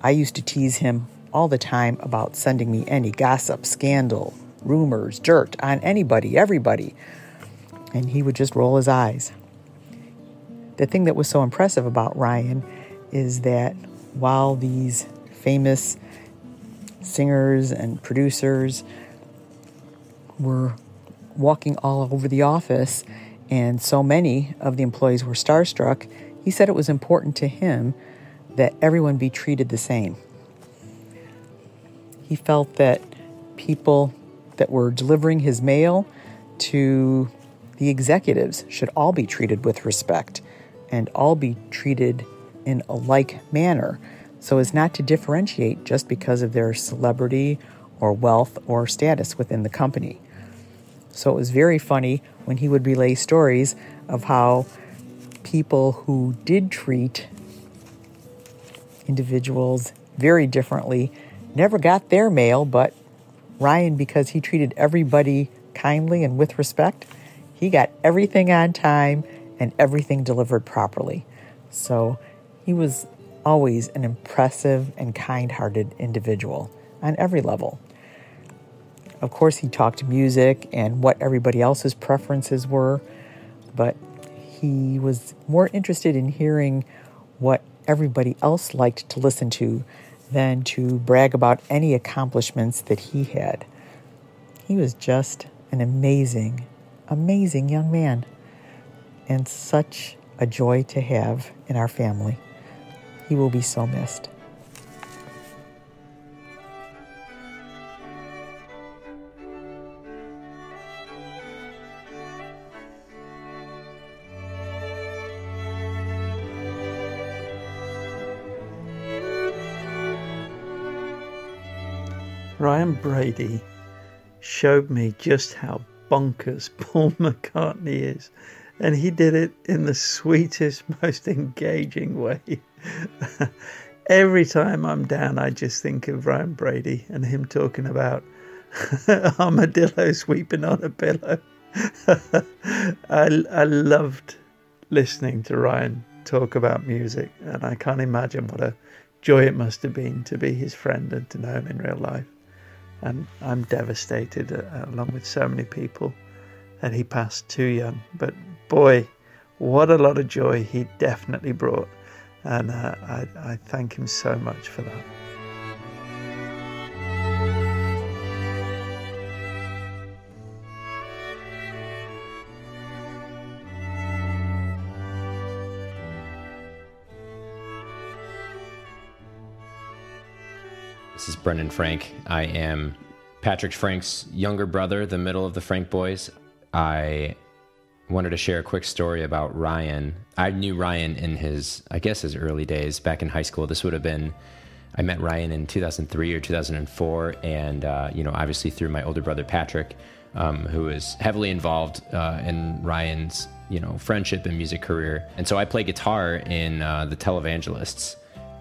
I used to tease him all the time about sending me any gossip, scandal, rumors, dirt on anybody, everybody. And he would just roll his eyes. The thing that was so impressive about Ryan is that while these famous singers and producers were walking all over the office and so many of the employees were starstruck, he said it was important to him that everyone be treated the same. He felt that people that were delivering his mail to the executives should all be treated with respect and all be treated in a like manner so as not to differentiate just because of their celebrity or wealth or status within the company. So it was very funny when he would relay stories of how people who did treat individuals very differently never got their mail, but Ryan, because he treated everybody kindly and with respect, he got everything on time and everything delivered properly. So he was always an impressive and kind hearted individual on every level. Of course, he talked music and what everybody else's preferences were, but he was more interested in hearing what everybody else liked to listen to than to brag about any accomplishments that he had. He was just an amazing, amazing young man, and such a joy to have in our family. He will be so missed. Ryan Brady showed me just how bonkers Paul McCartney is. And he did it in the sweetest, most engaging way. Every time I'm down, I just think of Ryan Brady and him talking about armadillo sweeping on a pillow. I, I loved listening to Ryan talk about music, and I can't imagine what a joy it must have been to be his friend and to know him in real life. And I'm devastated, uh, along with so many people, that he passed too young. But boy, what a lot of joy he definitely brought. And uh, I, I thank him so much for that. Brendan Frank. I am Patrick Frank's younger brother, the middle of the Frank boys. I wanted to share a quick story about Ryan. I knew Ryan in his, I guess, his early days back in high school. This would have been, I met Ryan in 2003 or 2004, and uh, you know, obviously through my older brother Patrick, um, who was heavily involved uh, in Ryan's, you know, friendship and music career. And so I play guitar in uh, the Televangelists.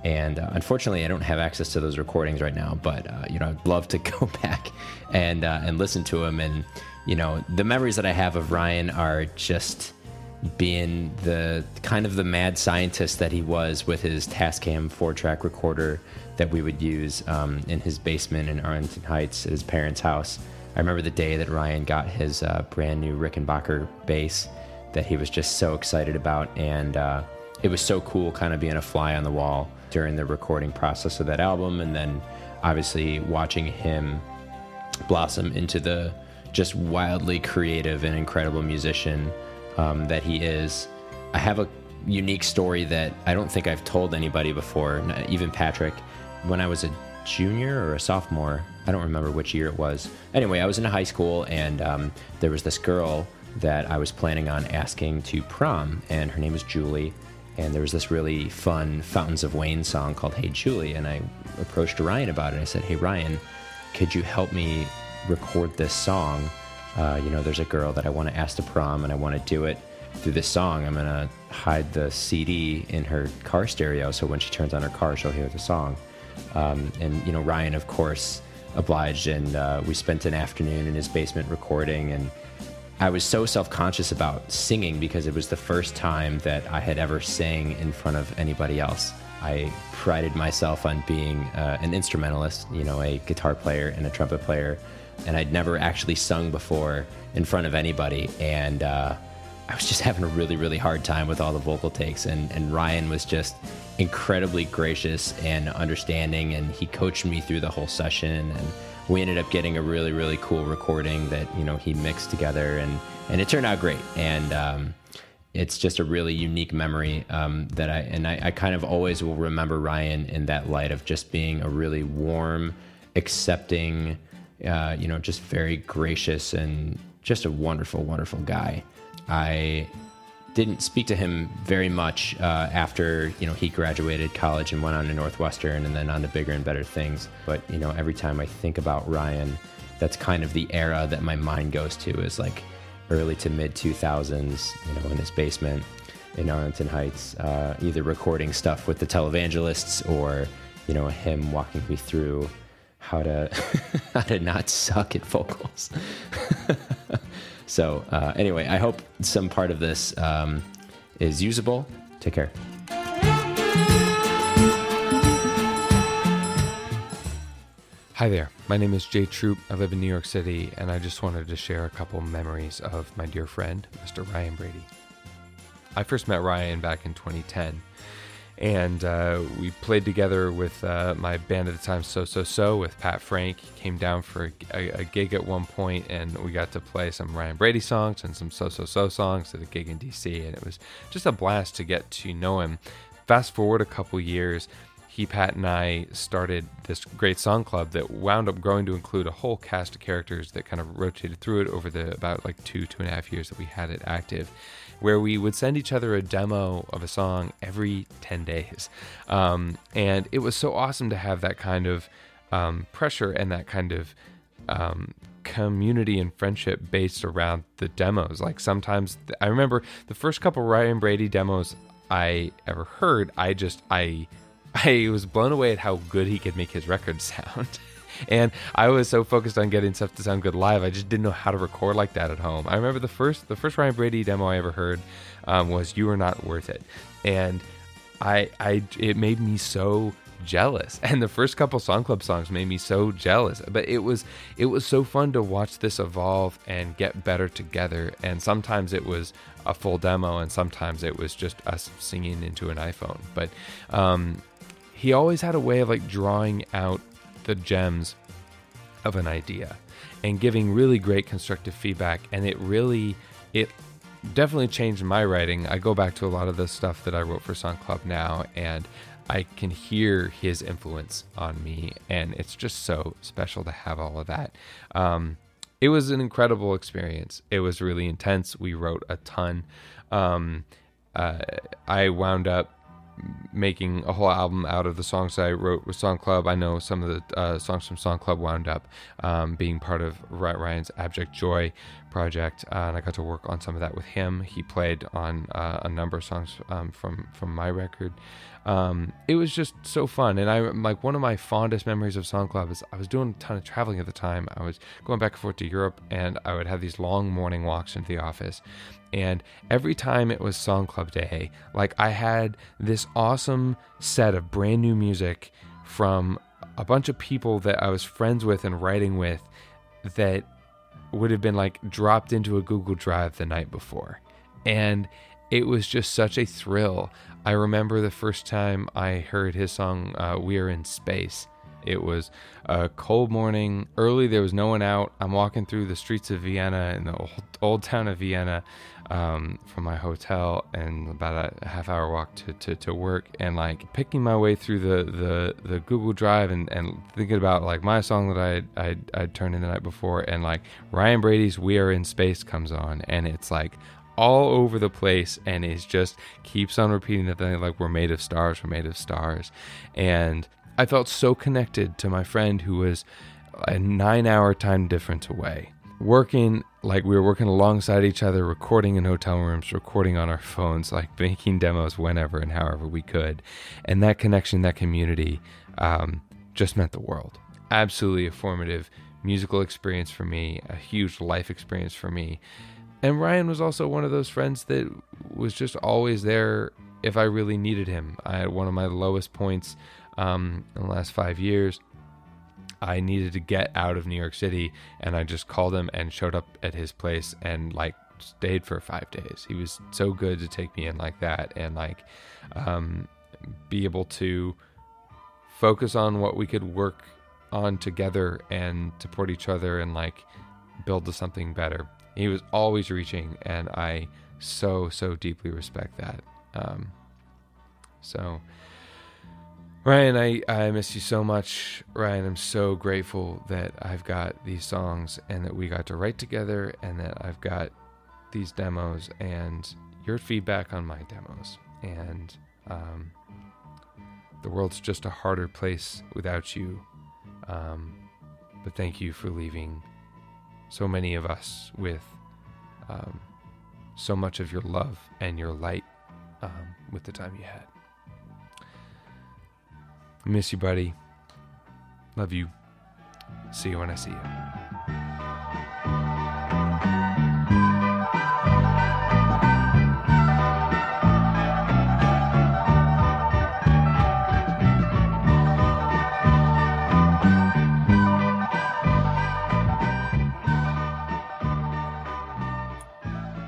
And uh, unfortunately, I don't have access to those recordings right now. But uh, you know, I'd love to go back and uh, and listen to them. And you know, the memories that I have of Ryan are just being the kind of the mad scientist that he was with his Tascam four-track recorder that we would use um, in his basement in Arlington Heights at his parents' house. I remember the day that Ryan got his uh, brand new Rickenbacker bass that he was just so excited about, and uh, it was so cool, kind of being a fly on the wall during the recording process of that album, and then obviously watching him blossom into the just wildly creative and incredible musician um, that he is. I have a unique story that I don't think I've told anybody before, even Patrick. When I was a junior or a sophomore, I don't remember which year it was. Anyway, I was in high school and um, there was this girl that I was planning on asking to prom, and her name is Julie. And there was this really fun Fountains of Wayne song called Hey Julie. And I approached Ryan about it. I said, Hey, Ryan, could you help me record this song? Uh, you know, there's a girl that I want to ask to prom, and I want to do it through this song. I'm going to hide the CD in her car stereo so when she turns on her car, she'll hear the song. Um, and, you know, Ryan, of course, obliged, and uh, we spent an afternoon in his basement recording. And I was so self conscious about singing because it was the first time that I had ever sang in front of anybody else. I prided myself on being uh, an instrumentalist, you know, a guitar player and a trumpet player, and I'd never actually sung before in front of anybody. And uh, I was just having a really, really hard time with all the vocal takes. And, and Ryan was just incredibly gracious and understanding, and he coached me through the whole session. And we ended up getting a really, really cool recording that you know he mixed together, and and it turned out great. And um, it's just a really unique memory um, that I and I, I kind of always will remember Ryan in that light of just being a really warm, accepting, uh, you know, just very gracious and just a wonderful, wonderful guy. I didn't speak to him very much uh, after you know he graduated college and went on to Northwestern and then on to bigger and better things. But you know, every time I think about Ryan, that's kind of the era that my mind goes to is like early to mid 2000s. You know, in his basement in Arlington Heights, uh, either recording stuff with the televangelists or you know him walking me through how to how to not suck at vocals. So, uh, anyway, I hope some part of this um, is usable. Take care. Hi there. My name is Jay Troop. I live in New York City, and I just wanted to share a couple memories of my dear friend, Mr. Ryan Brady. I first met Ryan back in 2010, and uh, we played together with uh, my band at the time, So So So, with Pat Frank. Came down for a, a, gig at one point, and we got to play some Ryan Brady songs and some So So So songs at a gig in DC, and it was just a blast to get to know him. Fast forward a couple years, he, Pat, and I started this great song club that wound up growing to include a whole cast of characters that kind of rotated through it over the about like two, two and a half years that we had it active where we would send each other a demo of a song every 10 days. Um, and it was so awesome to have that kind of um, pressure and that kind of um, community and friendship based around the demos. Like sometimes I remember the first couple Ryan Brady demos I ever heard, I just, I, I was blown away at how good he could make his record sound. And I was so focused on getting stuff to sound good live, I just didn't know how to record like that at home. I remember the first the first Ryan Brady demo I ever heard um, was "You Are Not Worth It," and I I it made me so jealous. And the first couple song club songs made me so jealous. But it was it was so fun to watch this evolve and get better together. And sometimes it was a full demo and sometimes it was just us singing into an iphone. But um, he always had a way of like drawing out the gems of an idea and giving really great constructive feedback. And it really it definitely changed my writing. I go back to a lot of the stuff that i wrote for song club now and i can hear his influence on me. And it's just so special to have all of that. Um, it was an incredible experience. It was really intense. We wrote a ton. Um, uh, i wound up making a whole album out of the songs I wrote with Song Club. I know some of the uh, songs from Song Club wound up um, being part of Ryan's Abject Joy project, uh, and I got to work on some of that with him. He played on uh, a number of songs um, from from my record. Um, it was just so fun, and I like one of my fondest memories of Song Club is I was doing a ton of traveling at the time. I was going back and forth to Europe, and I would have these long morning walks into the office, and every time it was Song Club Day, like I had this awesome set of brand new music from a bunch of people that I was friends with and writing with that would have been like dropped into a Google Drive the night before. And it was just such a thrill. I remember the first time I heard his song uh, "We Are in Space," It was a cold morning. Early, there was no one out. I'm walking through the streets of Vienna in the old, old town of Vienna um, from my hotel and about a half hour walk to, to, to work and like picking my way through the, the, the Google Drive and, and thinking about like my song that I I'd, I'd turned in the night before and like Ryan Brady's We Are in Space comes on and it's like all over the place and it just keeps on repeating the thing like we're made of stars, we're made of stars. And I felt so connected to my friend who was a nine hour time difference away. Working like we were working alongside each other, recording in hotel rooms, recording on our phones, like making demos whenever and however we could. And that connection, that community, um, just meant the world. Absolutely a formative musical experience for me, a huge life experience for me. And Ryan was also one of those friends that was just always there if I really needed him. I had one of my lowest points um, in the last five years. I needed to get out of New York City, and I just called him and showed up at his place and like stayed for five days. He was so good to take me in like that and like um, be able to focus on what we could work on together and support each other and like build to something better. He was always reaching, and I so so deeply respect that. Um, so. Ryan, I, I miss you so much. Ryan, I'm so grateful that I've got these songs and that we got to write together and that I've got these demos and your feedback on my demos. And um, the world's just a harder place without you. Um, but thank you for leaving so many of us with um, so much of your love and your light um, with the time you had. Miss you, buddy. Love you. See you when I see you.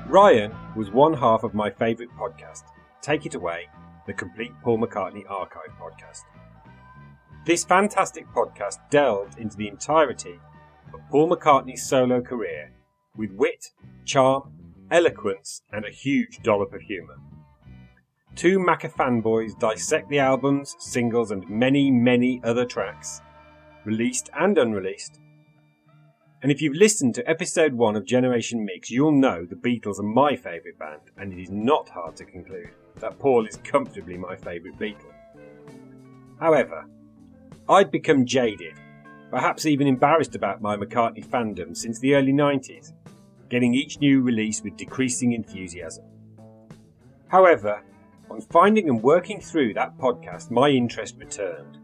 Ryan was one half of my favourite podcast, Take It Away, the complete Paul McCartney archive podcast. This fantastic podcast delved into the entirety of Paul McCartney's solo career with wit, charm, eloquence, and a huge dollop of humour. Two Macca fanboys dissect the albums, singles, and many, many other tracks, released and unreleased. And if you've listened to episode one of Generation Mix, you'll know the Beatles are my favourite band, and it is not hard to conclude that Paul is comfortably my favourite Beatle. However, I'd become jaded, perhaps even embarrassed about my McCartney fandom since the early 90s, getting each new release with decreasing enthusiasm. However, on finding and working through that podcast, my interest returned.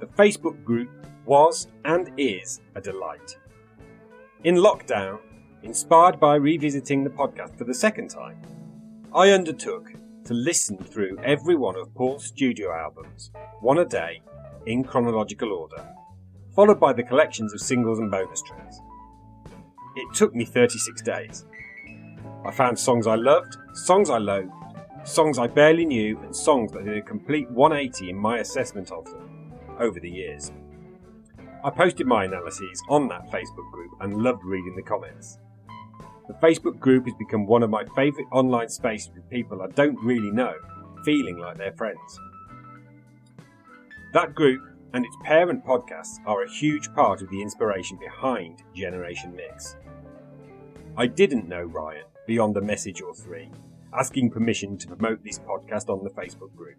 The Facebook group was and is a delight. In lockdown, inspired by revisiting the podcast for the second time, I undertook to listen through every one of Paul's studio albums, one a day, in chronological order, followed by the collections of singles and bonus tracks. It took me 36 days. I found songs I loved, songs I loathed, songs I barely knew, and songs that did a complete 180 in my assessment of them over the years. I posted my analyses on that Facebook group and loved reading the comments. The Facebook group has become one of my favourite online spaces with people I don't really know, feeling like they're friends. That group and its parent podcasts are a huge part of the inspiration behind Generation Mix. I didn't know Ryan beyond a message or three, asking permission to promote this podcast on the Facebook group,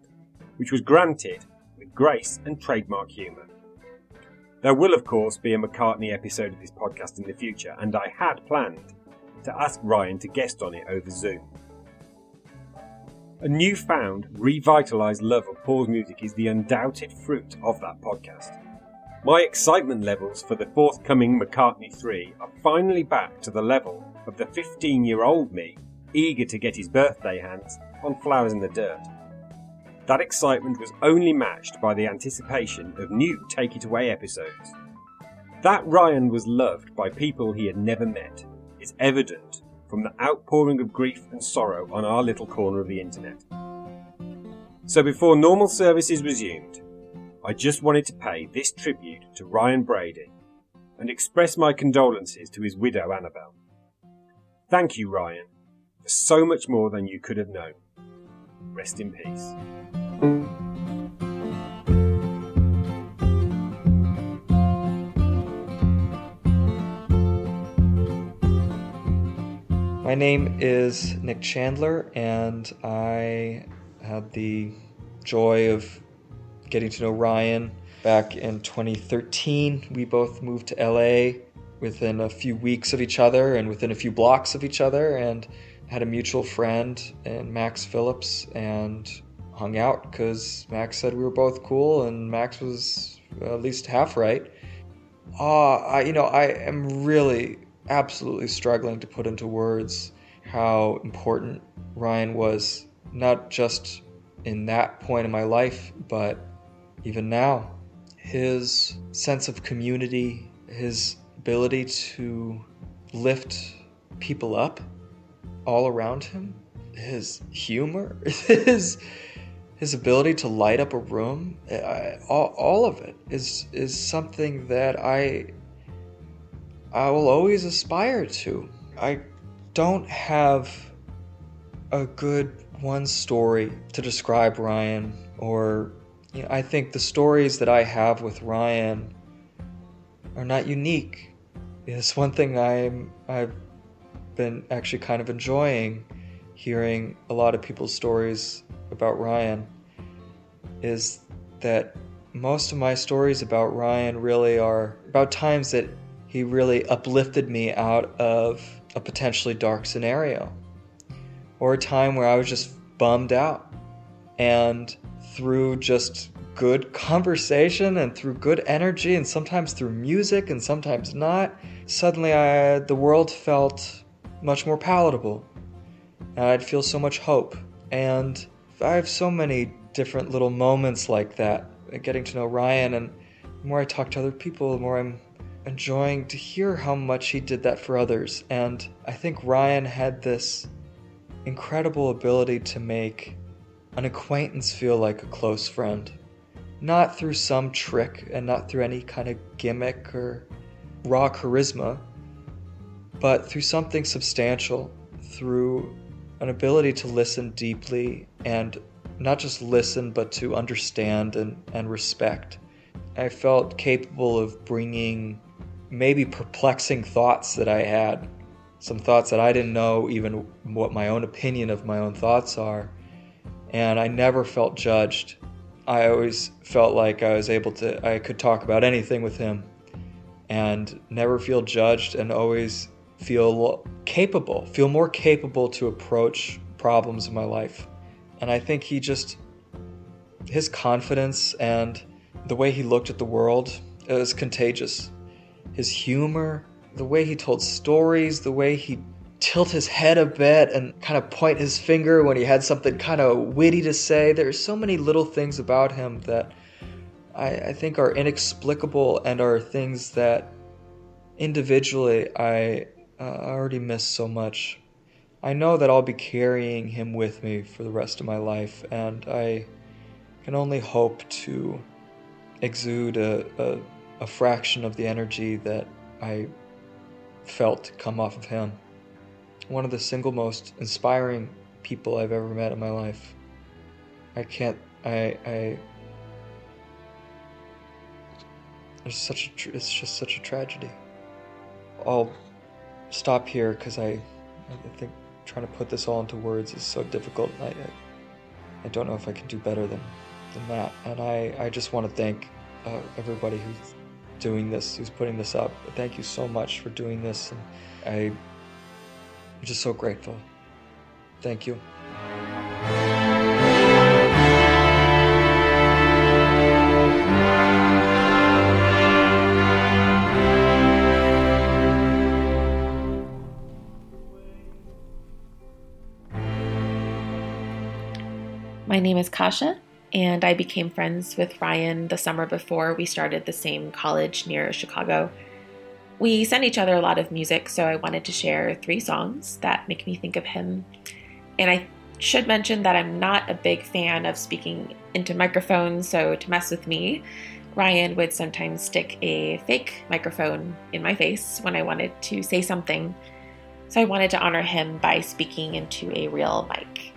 which was granted with grace and trademark humour. There will, of course, be a McCartney episode of this podcast in the future, and I had planned to ask Ryan to guest on it over Zoom. A newfound, revitalised love of Paul's music is the undoubted fruit of that podcast. My excitement levels for the forthcoming McCartney 3 are finally back to the level of the 15 year old me eager to get his birthday hands on Flowers in the Dirt. That excitement was only matched by the anticipation of new Take It Away episodes. That Ryan was loved by people he had never met is evident from the outpouring of grief and sorrow on our little corner of the internet. So before normal service is resumed, I just wanted to pay this tribute to Ryan Brady and express my condolences to his widow Annabelle. Thank you, Ryan, for so much more than you could have known. Rest in peace. My name is Nick Chandler, and I had the joy of getting to know Ryan back in 2013. We both moved to LA within a few weeks of each other and within a few blocks of each other, and had a mutual friend in Max Phillips and hung out because Max said we were both cool, and Max was at least half right. Ah, you know, I am really absolutely struggling to put into words how important Ryan was, not just in that point in my life, but even now. His sense of community, his ability to lift people up all around him, his humor, his his ability to light up a room, I, all, all of it is is something that I I will always aspire to. I don't have a good one story to describe Ryan, or you know, I think the stories that I have with Ryan are not unique. It's one thing I'm I've been actually kind of enjoying hearing a lot of people's stories about Ryan is that most of my stories about Ryan really are about times that he really uplifted me out of a potentially dark scenario or a time where I was just bummed out. And through just good conversation and through good energy and sometimes through music and sometimes not, suddenly I, the world felt much more palatable. And I'd feel so much hope. And I have so many different little moments like that, getting to know Ryan. And the more I talk to other people, the more I'm enjoying to hear how much he did that for others. And I think Ryan had this incredible ability to make an acquaintance feel like a close friend. Not through some trick and not through any kind of gimmick or raw charisma, but through something substantial, through an ability to listen deeply and not just listen, but to understand and, and respect. I felt capable of bringing maybe perplexing thoughts that I had, some thoughts that I didn't know even what my own opinion of my own thoughts are. And I never felt judged. I always felt like I was able to, I could talk about anything with him and never feel judged and always feel capable, feel more capable to approach problems in my life. And I think he just, his confidence and the way he looked at the world is contagious. His humor, the way he told stories, the way he tilt his head a bit and kind of point his finger when he had something kind of witty to say. There's so many little things about him that I, I think are inexplicable and are things that individually I uh, already miss so much. I know that I'll be carrying him with me for the rest of my life, and I can only hope to exude a, a, a fraction of the energy that I felt come off of him. One of the single most inspiring people I've ever met in my life. I can't, I, I, it's such a, it's just such a tragedy. I'll stop here because I, I think trying to put this all into words is so difficult. I, I, I don't know if I can do better than, than that. And I, I just want to thank uh, everybody who's doing this, who's putting this up. Thank you so much for doing this. And I, I'm just so grateful. Thank you. My name is Kasha, and I became friends with Ryan the summer before we started the same college near Chicago. We send each other a lot of music, so I wanted to share three songs that make me think of him. And I should mention that I'm not a big fan of speaking into microphones, so to mess with me, Ryan would sometimes stick a fake microphone in my face when I wanted to say something. So I wanted to honor him by speaking into a real mic.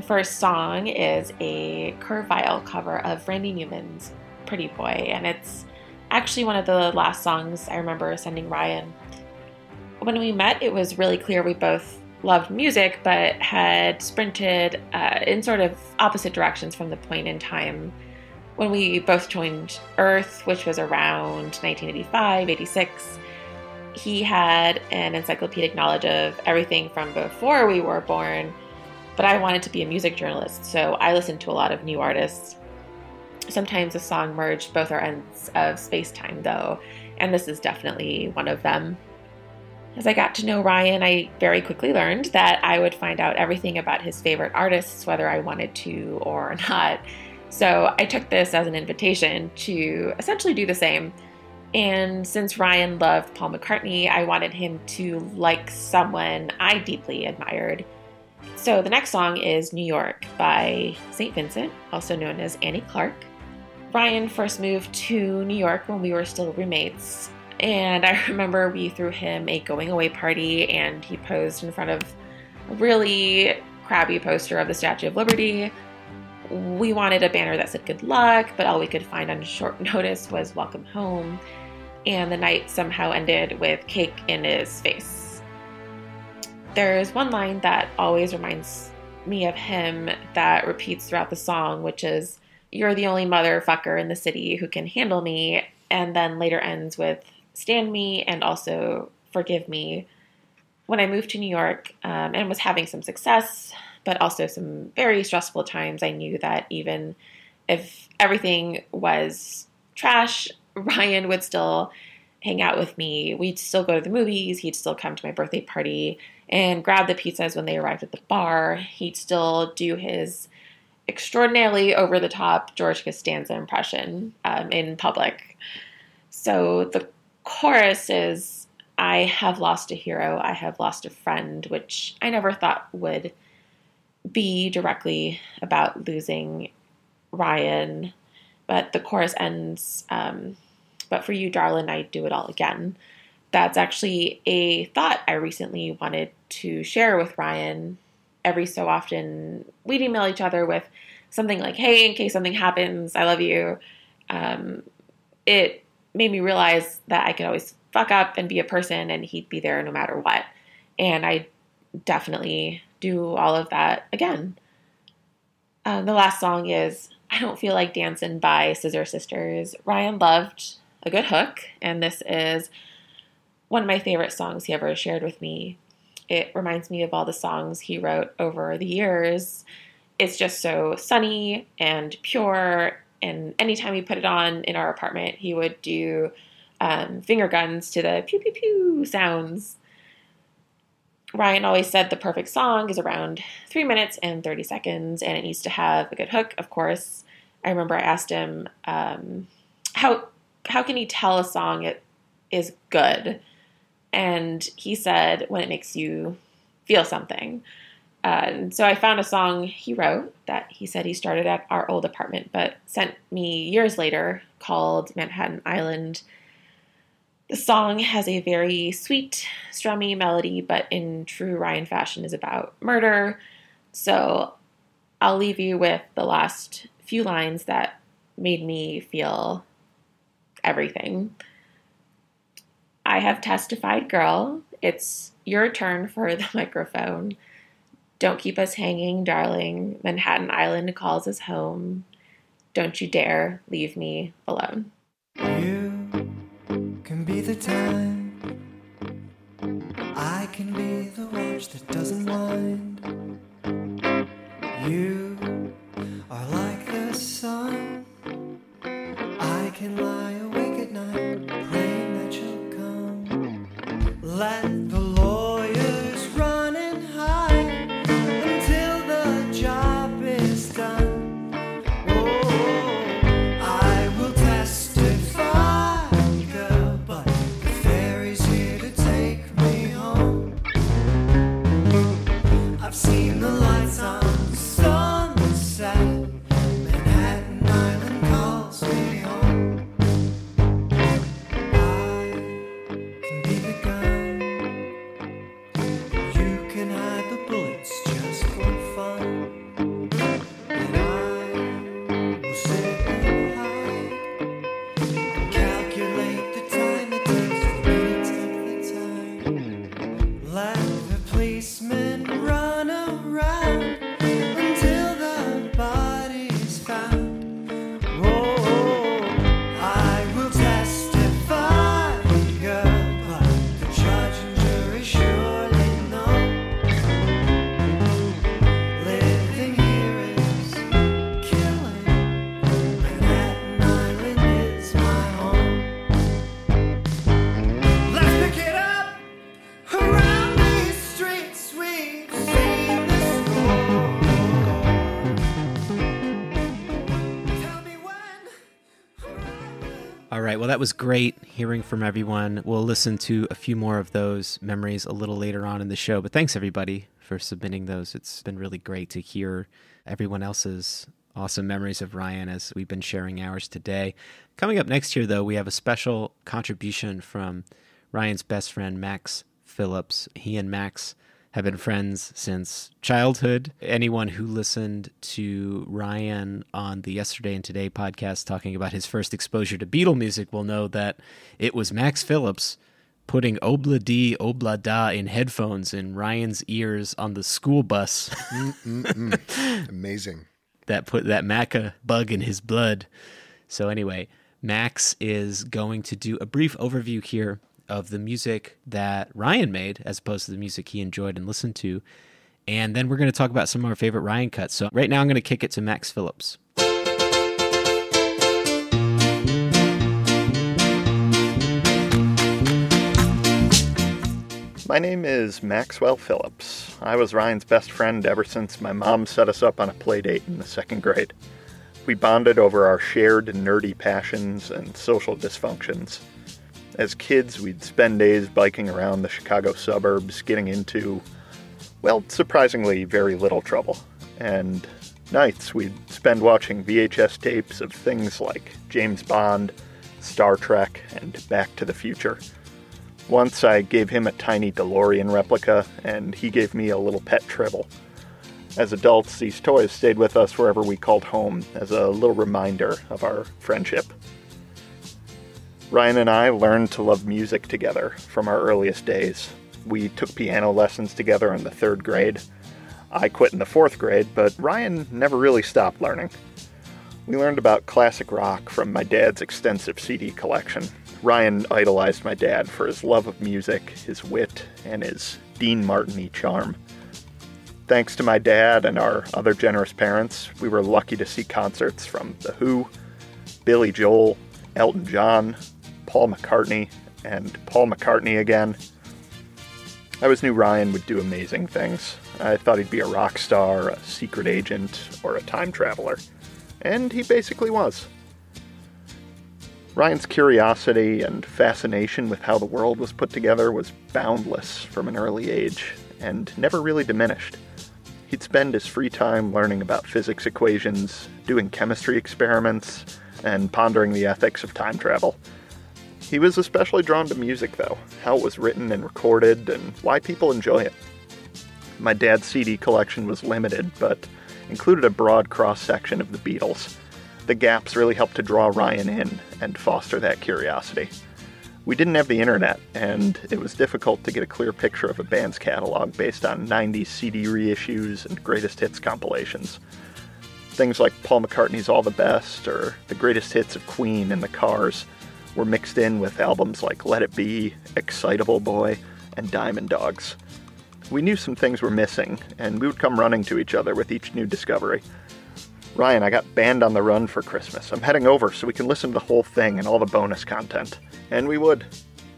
The first song is a Kurt Vile cover of Randy Newman's Pretty Boy, and it's actually one of the last songs I remember sending Ryan. When we met, it was really clear we both loved music, but had sprinted uh, in sort of opposite directions from the point in time when we both joined Earth, which was around 1985, 86. He had an encyclopedic knowledge of everything from before we were born, but I wanted to be a music journalist, so I listened to a lot of new artists. Sometimes a song merged both our ends of space time, though, and this is definitely one of them. As I got to know Ryan, I very quickly learned that I would find out everything about his favorite artists, whether I wanted to or not. So I took this as an invitation to essentially do the same. And since Ryan loved Paul McCartney, I wanted him to like someone I deeply admired. So the next song is New York by St. Vincent, also known as Annie Clark. Ryan first moved to New York when we were still roommates. And I remember we threw him a going away party and he posed in front of a really crabby poster of the Statue of Liberty we wanted a banner that said good luck, but all we could find on short notice was welcome home. And the night somehow ended with cake in his face. There's one line that always reminds me of him that repeats throughout the song, which is, You're the only motherfucker in the city who can handle me. And then later ends with, Stand me and also forgive me. When I moved to New York um, and was having some success, but also some very stressful times. I knew that even if everything was trash, Ryan would still hang out with me. We'd still go to the movies. He'd still come to my birthday party and grab the pizzas when they arrived at the bar. He'd still do his extraordinarily over the top George Costanza impression um, in public. So the chorus is I have lost a hero, I have lost a friend, which I never thought would be directly about losing Ryan, but the chorus ends, um, but for you, darling, I'd do it all again. That's actually a thought I recently wanted to share with Ryan. Every so often, we'd email each other with something like, hey, in case something happens, I love you. Um, it made me realize that I could always fuck up and be a person and he'd be there no matter what. And I definitely do all of that again. Uh, the last song is I Don't Feel Like Dancing by Scissor Sisters. Ryan loved a good hook, and this is one of my favorite songs he ever shared with me. It reminds me of all the songs he wrote over the years. It's just so sunny and pure, and anytime he put it on in our apartment, he would do um, finger guns to the pew pew pew sounds. Ryan always said the perfect song is around three minutes and 30 seconds, and it needs to have a good hook, of course. I remember I asked him, um, how, how can you tell a song it is good? And he said, when it makes you feel something. Uh, and so I found a song he wrote that he said he started at our old apartment, but sent me years later called Manhattan Island the song has a very sweet, strummy melody, but in true Ryan fashion is about murder. So I'll leave you with the last few lines that made me feel everything. I have testified, girl. It's your turn for the microphone. Don't keep us hanging, darling. Manhattan Island calls us home. Don't you dare leave me alone. You can be the time. I can be the watch that doesn't wind. You are like the sun. I can lie All right. Well, that was great hearing from everyone. We'll listen to a few more of those memories a little later on in the show. But thanks, everybody, for submitting those. It's been really great to hear everyone else's awesome memories of Ryan as we've been sharing ours today. Coming up next year, though, we have a special contribution from Ryan's best friend, Max Phillips. He and Max have been friends since childhood. Anyone who listened to Ryan on the Yesterday and Today podcast talking about his first exposure to Beatle music will know that it was Max Phillips putting Obla Di Obla Da in headphones in Ryan's ears on the school bus. Mm, mm, mm. Amazing. that put that Macca bug in his blood. So anyway, Max is going to do a brief overview here of the music that Ryan made as opposed to the music he enjoyed and listened to. And then we're going to talk about some of our favorite Ryan cuts. So right now I'm going to kick it to Max Phillips. My name is Maxwell Phillips. I was Ryan's best friend ever since my mom set us up on a play date in the second grade. We bonded over our shared nerdy passions and social dysfunctions. As kids, we'd spend days biking around the Chicago suburbs, getting into, well, surprisingly very little trouble. And nights, we'd spend watching VHS tapes of things like James Bond, Star Trek, and Back to the Future. Once I gave him a tiny DeLorean replica, and he gave me a little pet Tribble. As adults, these toys stayed with us wherever we called home as a little reminder of our friendship. Ryan and I learned to love music together from our earliest days. We took piano lessons together in the third grade. I quit in the fourth grade, but Ryan never really stopped learning. We learned about classic rock from my dad's extensive CD collection. Ryan idolized my dad for his love of music, his wit, and his Dean Martin charm. Thanks to my dad and our other generous parents, we were lucky to see concerts from The Who, Billy Joel, Elton John, Paul McCartney, and Paul McCartney again. I always knew Ryan would do amazing things. I thought he'd be a rock star, a secret agent, or a time traveler. And he basically was. Ryan's curiosity and fascination with how the world was put together was boundless from an early age, and never really diminished. He'd spend his free time learning about physics equations, doing chemistry experiments, and pondering the ethics of time travel. He was especially drawn to music, though, how it was written and recorded, and why people enjoy it. My dad's CD collection was limited, but included a broad cross section of the Beatles. The gaps really helped to draw Ryan in and foster that curiosity. We didn't have the internet, and it was difficult to get a clear picture of a band's catalog based on 90s CD reissues and greatest hits compilations. Things like Paul McCartney's All the Best or the greatest hits of Queen and the Cars were mixed in with albums like Let It Be, Excitable Boy, and Diamond Dogs. We knew some things were missing, and we would come running to each other with each new discovery. Ryan, I got Band on the Run for Christmas. I'm heading over so we can listen to the whole thing and all the bonus content. And we would.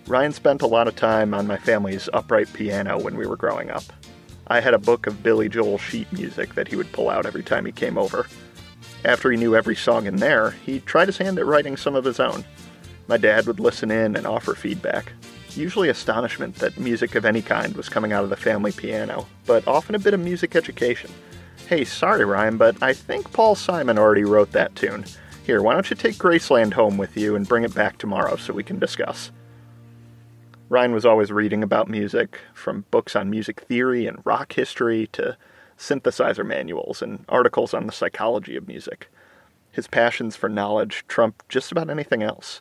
Ryan spent a lot of time on my family's upright piano when we were growing up. I had a book of Billy Joel sheet music that he would pull out every time he came over. After he knew every song in there, he tried his hand at writing some of his own. My dad would listen in and offer feedback. Usually astonishment that music of any kind was coming out of the family piano, but often a bit of music education. Hey, sorry, Ryan, but I think Paul Simon already wrote that tune. Here, why don't you take Graceland home with you and bring it back tomorrow so we can discuss? Ryan was always reading about music, from books on music theory and rock history to synthesizer manuals and articles on the psychology of music. His passions for knowledge trumped just about anything else.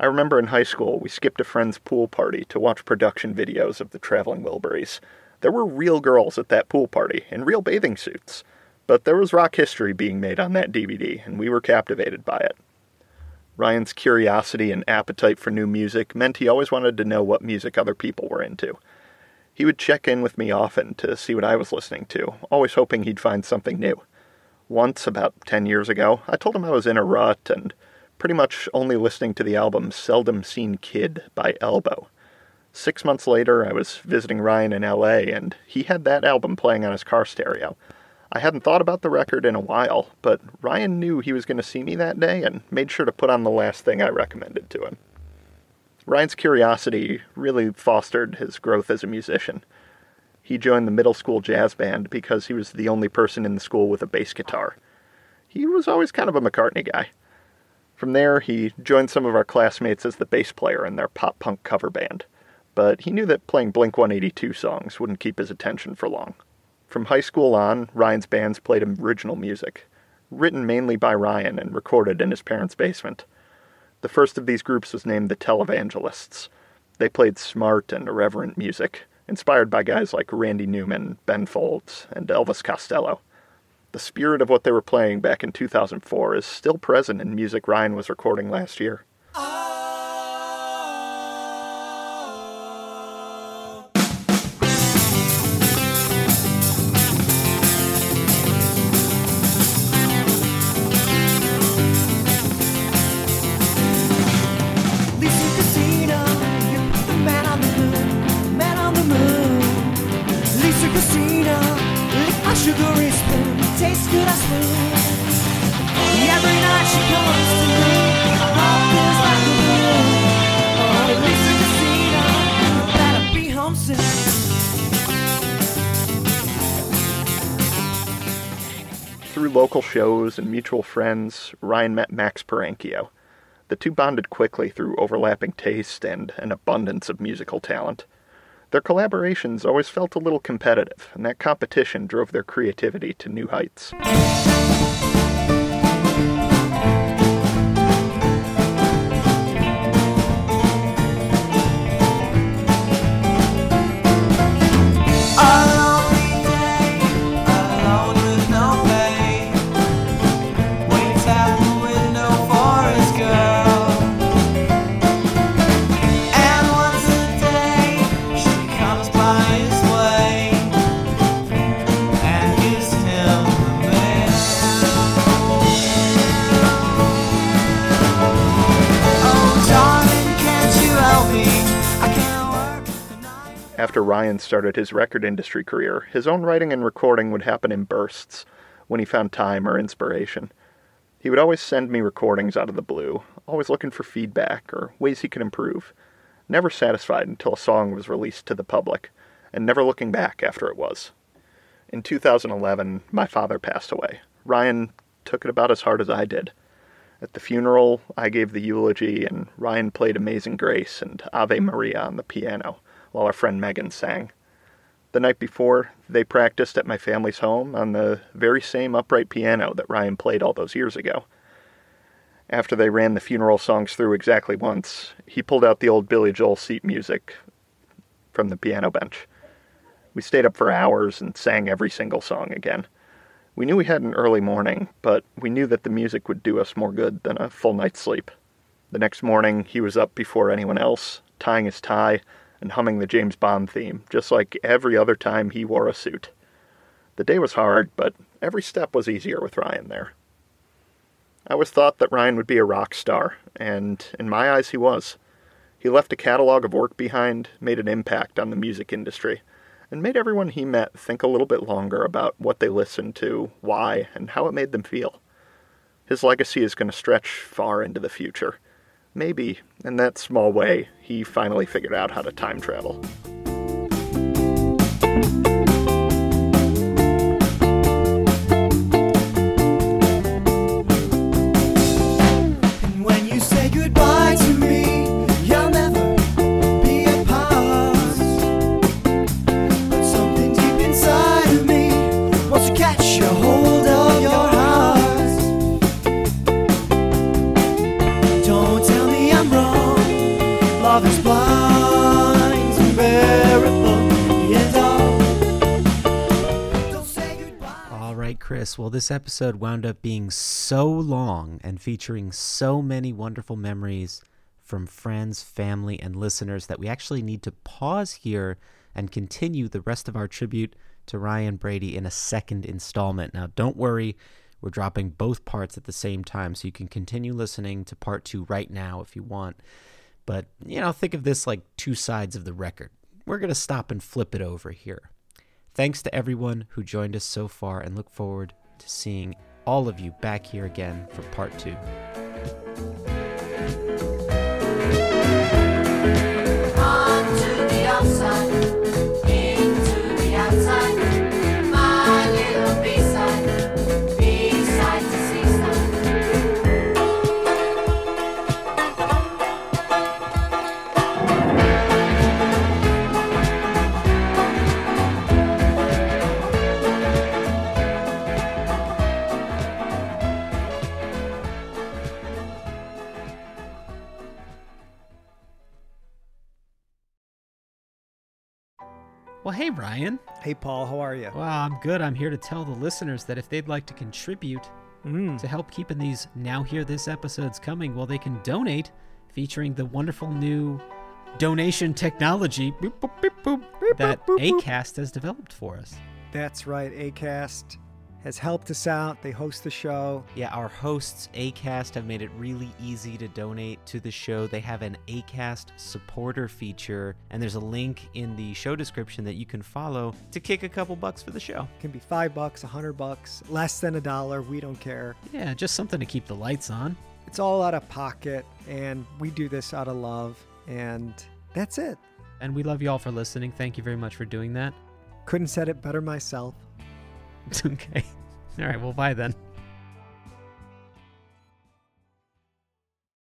I remember in high school, we skipped a friend's pool party to watch production videos of the Traveling Wilburys. There were real girls at that pool party in real bathing suits, but there was rock history being made on that DVD, and we were captivated by it. Ryan's curiosity and appetite for new music meant he always wanted to know what music other people were into. He would check in with me often to see what I was listening to, always hoping he'd find something new. Once, about 10 years ago, I told him I was in a rut and pretty much only listening to the album Seldom Seen Kid by Elbow. Six months later, I was visiting Ryan in LA, and he had that album playing on his car stereo. I hadn't thought about the record in a while, but Ryan knew he was going to see me that day and made sure to put on the last thing I recommended to him. Ryan's curiosity really fostered his growth as a musician. He joined the middle school jazz band because he was the only person in the school with a bass guitar. He was always kind of a McCartney guy. From there, he joined some of our classmates as the bass player in their pop punk cover band, but he knew that playing Blink 182 songs wouldn't keep his attention for long. From high school on, Ryan's bands played original music, written mainly by Ryan and recorded in his parents' basement. The first of these groups was named the Televangelists. They played smart and irreverent music, inspired by guys like Randy Newman, Ben Folds, and Elvis Costello. The spirit of what they were playing back in 2004 is still present in music Ryan was recording last year. Lisa Through local shows and mutual friends, Ryan met Max Paranchio. The two bonded quickly through overlapping taste and an abundance of musical talent. Their collaborations always felt a little competitive, and that competition drove their creativity to new heights. After Ryan started his record industry career, his own writing and recording would happen in bursts when he found time or inspiration. He would always send me recordings out of the blue, always looking for feedback or ways he could improve, never satisfied until a song was released to the public, and never looking back after it was. In 2011, my father passed away. Ryan took it about as hard as I did. At the funeral, I gave the eulogy, and Ryan played Amazing Grace and Ave Maria on the piano, while our friend Megan sang. The night before, they practiced at my family's home on the very same upright piano that Ryan played all those years ago. After they ran the funeral songs through exactly once, he pulled out the old Billy Joel seat music from the piano bench. We stayed up for hours and sang every single song again. We knew we had an early morning, but we knew that the music would do us more good than a full night's sleep. The next morning, he was up before anyone else, tying his tie and humming the James Bond theme, just like every other time he wore a suit. The day was hard, but every step was easier with Ryan there. I always thought that Ryan would be a rock star, and in my eyes, he was. He left a catalog of work behind, made an impact on the music industry, and made everyone he met think a little bit longer about what they listened to, why, and how it made them feel. His legacy is going to stretch far into the future. Maybe, in that small way, he finally figured out how to time travel. This episode wound up being so long and featuring so many wonderful memories from friends, family, and listeners that we actually need to pause here and continue the rest of our tribute to Ryan Brady in a second installment. Now, don't worry, we're dropping both parts at the same time, so you can continue listening to part two right now if you want. But, you know, think of this like two sides of the record. We're going to stop and flip it over here. Thanks to everyone who joined us so far and look forward to seeing all of you back here again for part two. Well, hey, Ryan. Hey, Paul, how are you? Well, I'm good. I'm here to tell the listeners that if they'd like to contribute Mm. to help keeping these Now Hear This episodes coming, well, they can donate featuring the wonderful new donation technology boop, boop, boop, that ACAST has developed for us. That's right. ACAST has helped us out. They host the show. Yeah, our hosts, ACAST, have made it really easy to donate to the show. They have an ACAST supporter feature, and there's a link in the show description that you can follow to kick a couple bucks for the show. It can be five bucks, a hundred bucks, less than a dollar. We don't care. Yeah, just something to keep the lights on. It's all out of pocket, and we do this out of love, and that's it. And we love you all for listening. Thank you very much for doing that. Couldn't said it better myself. okay. All right, well, bye then.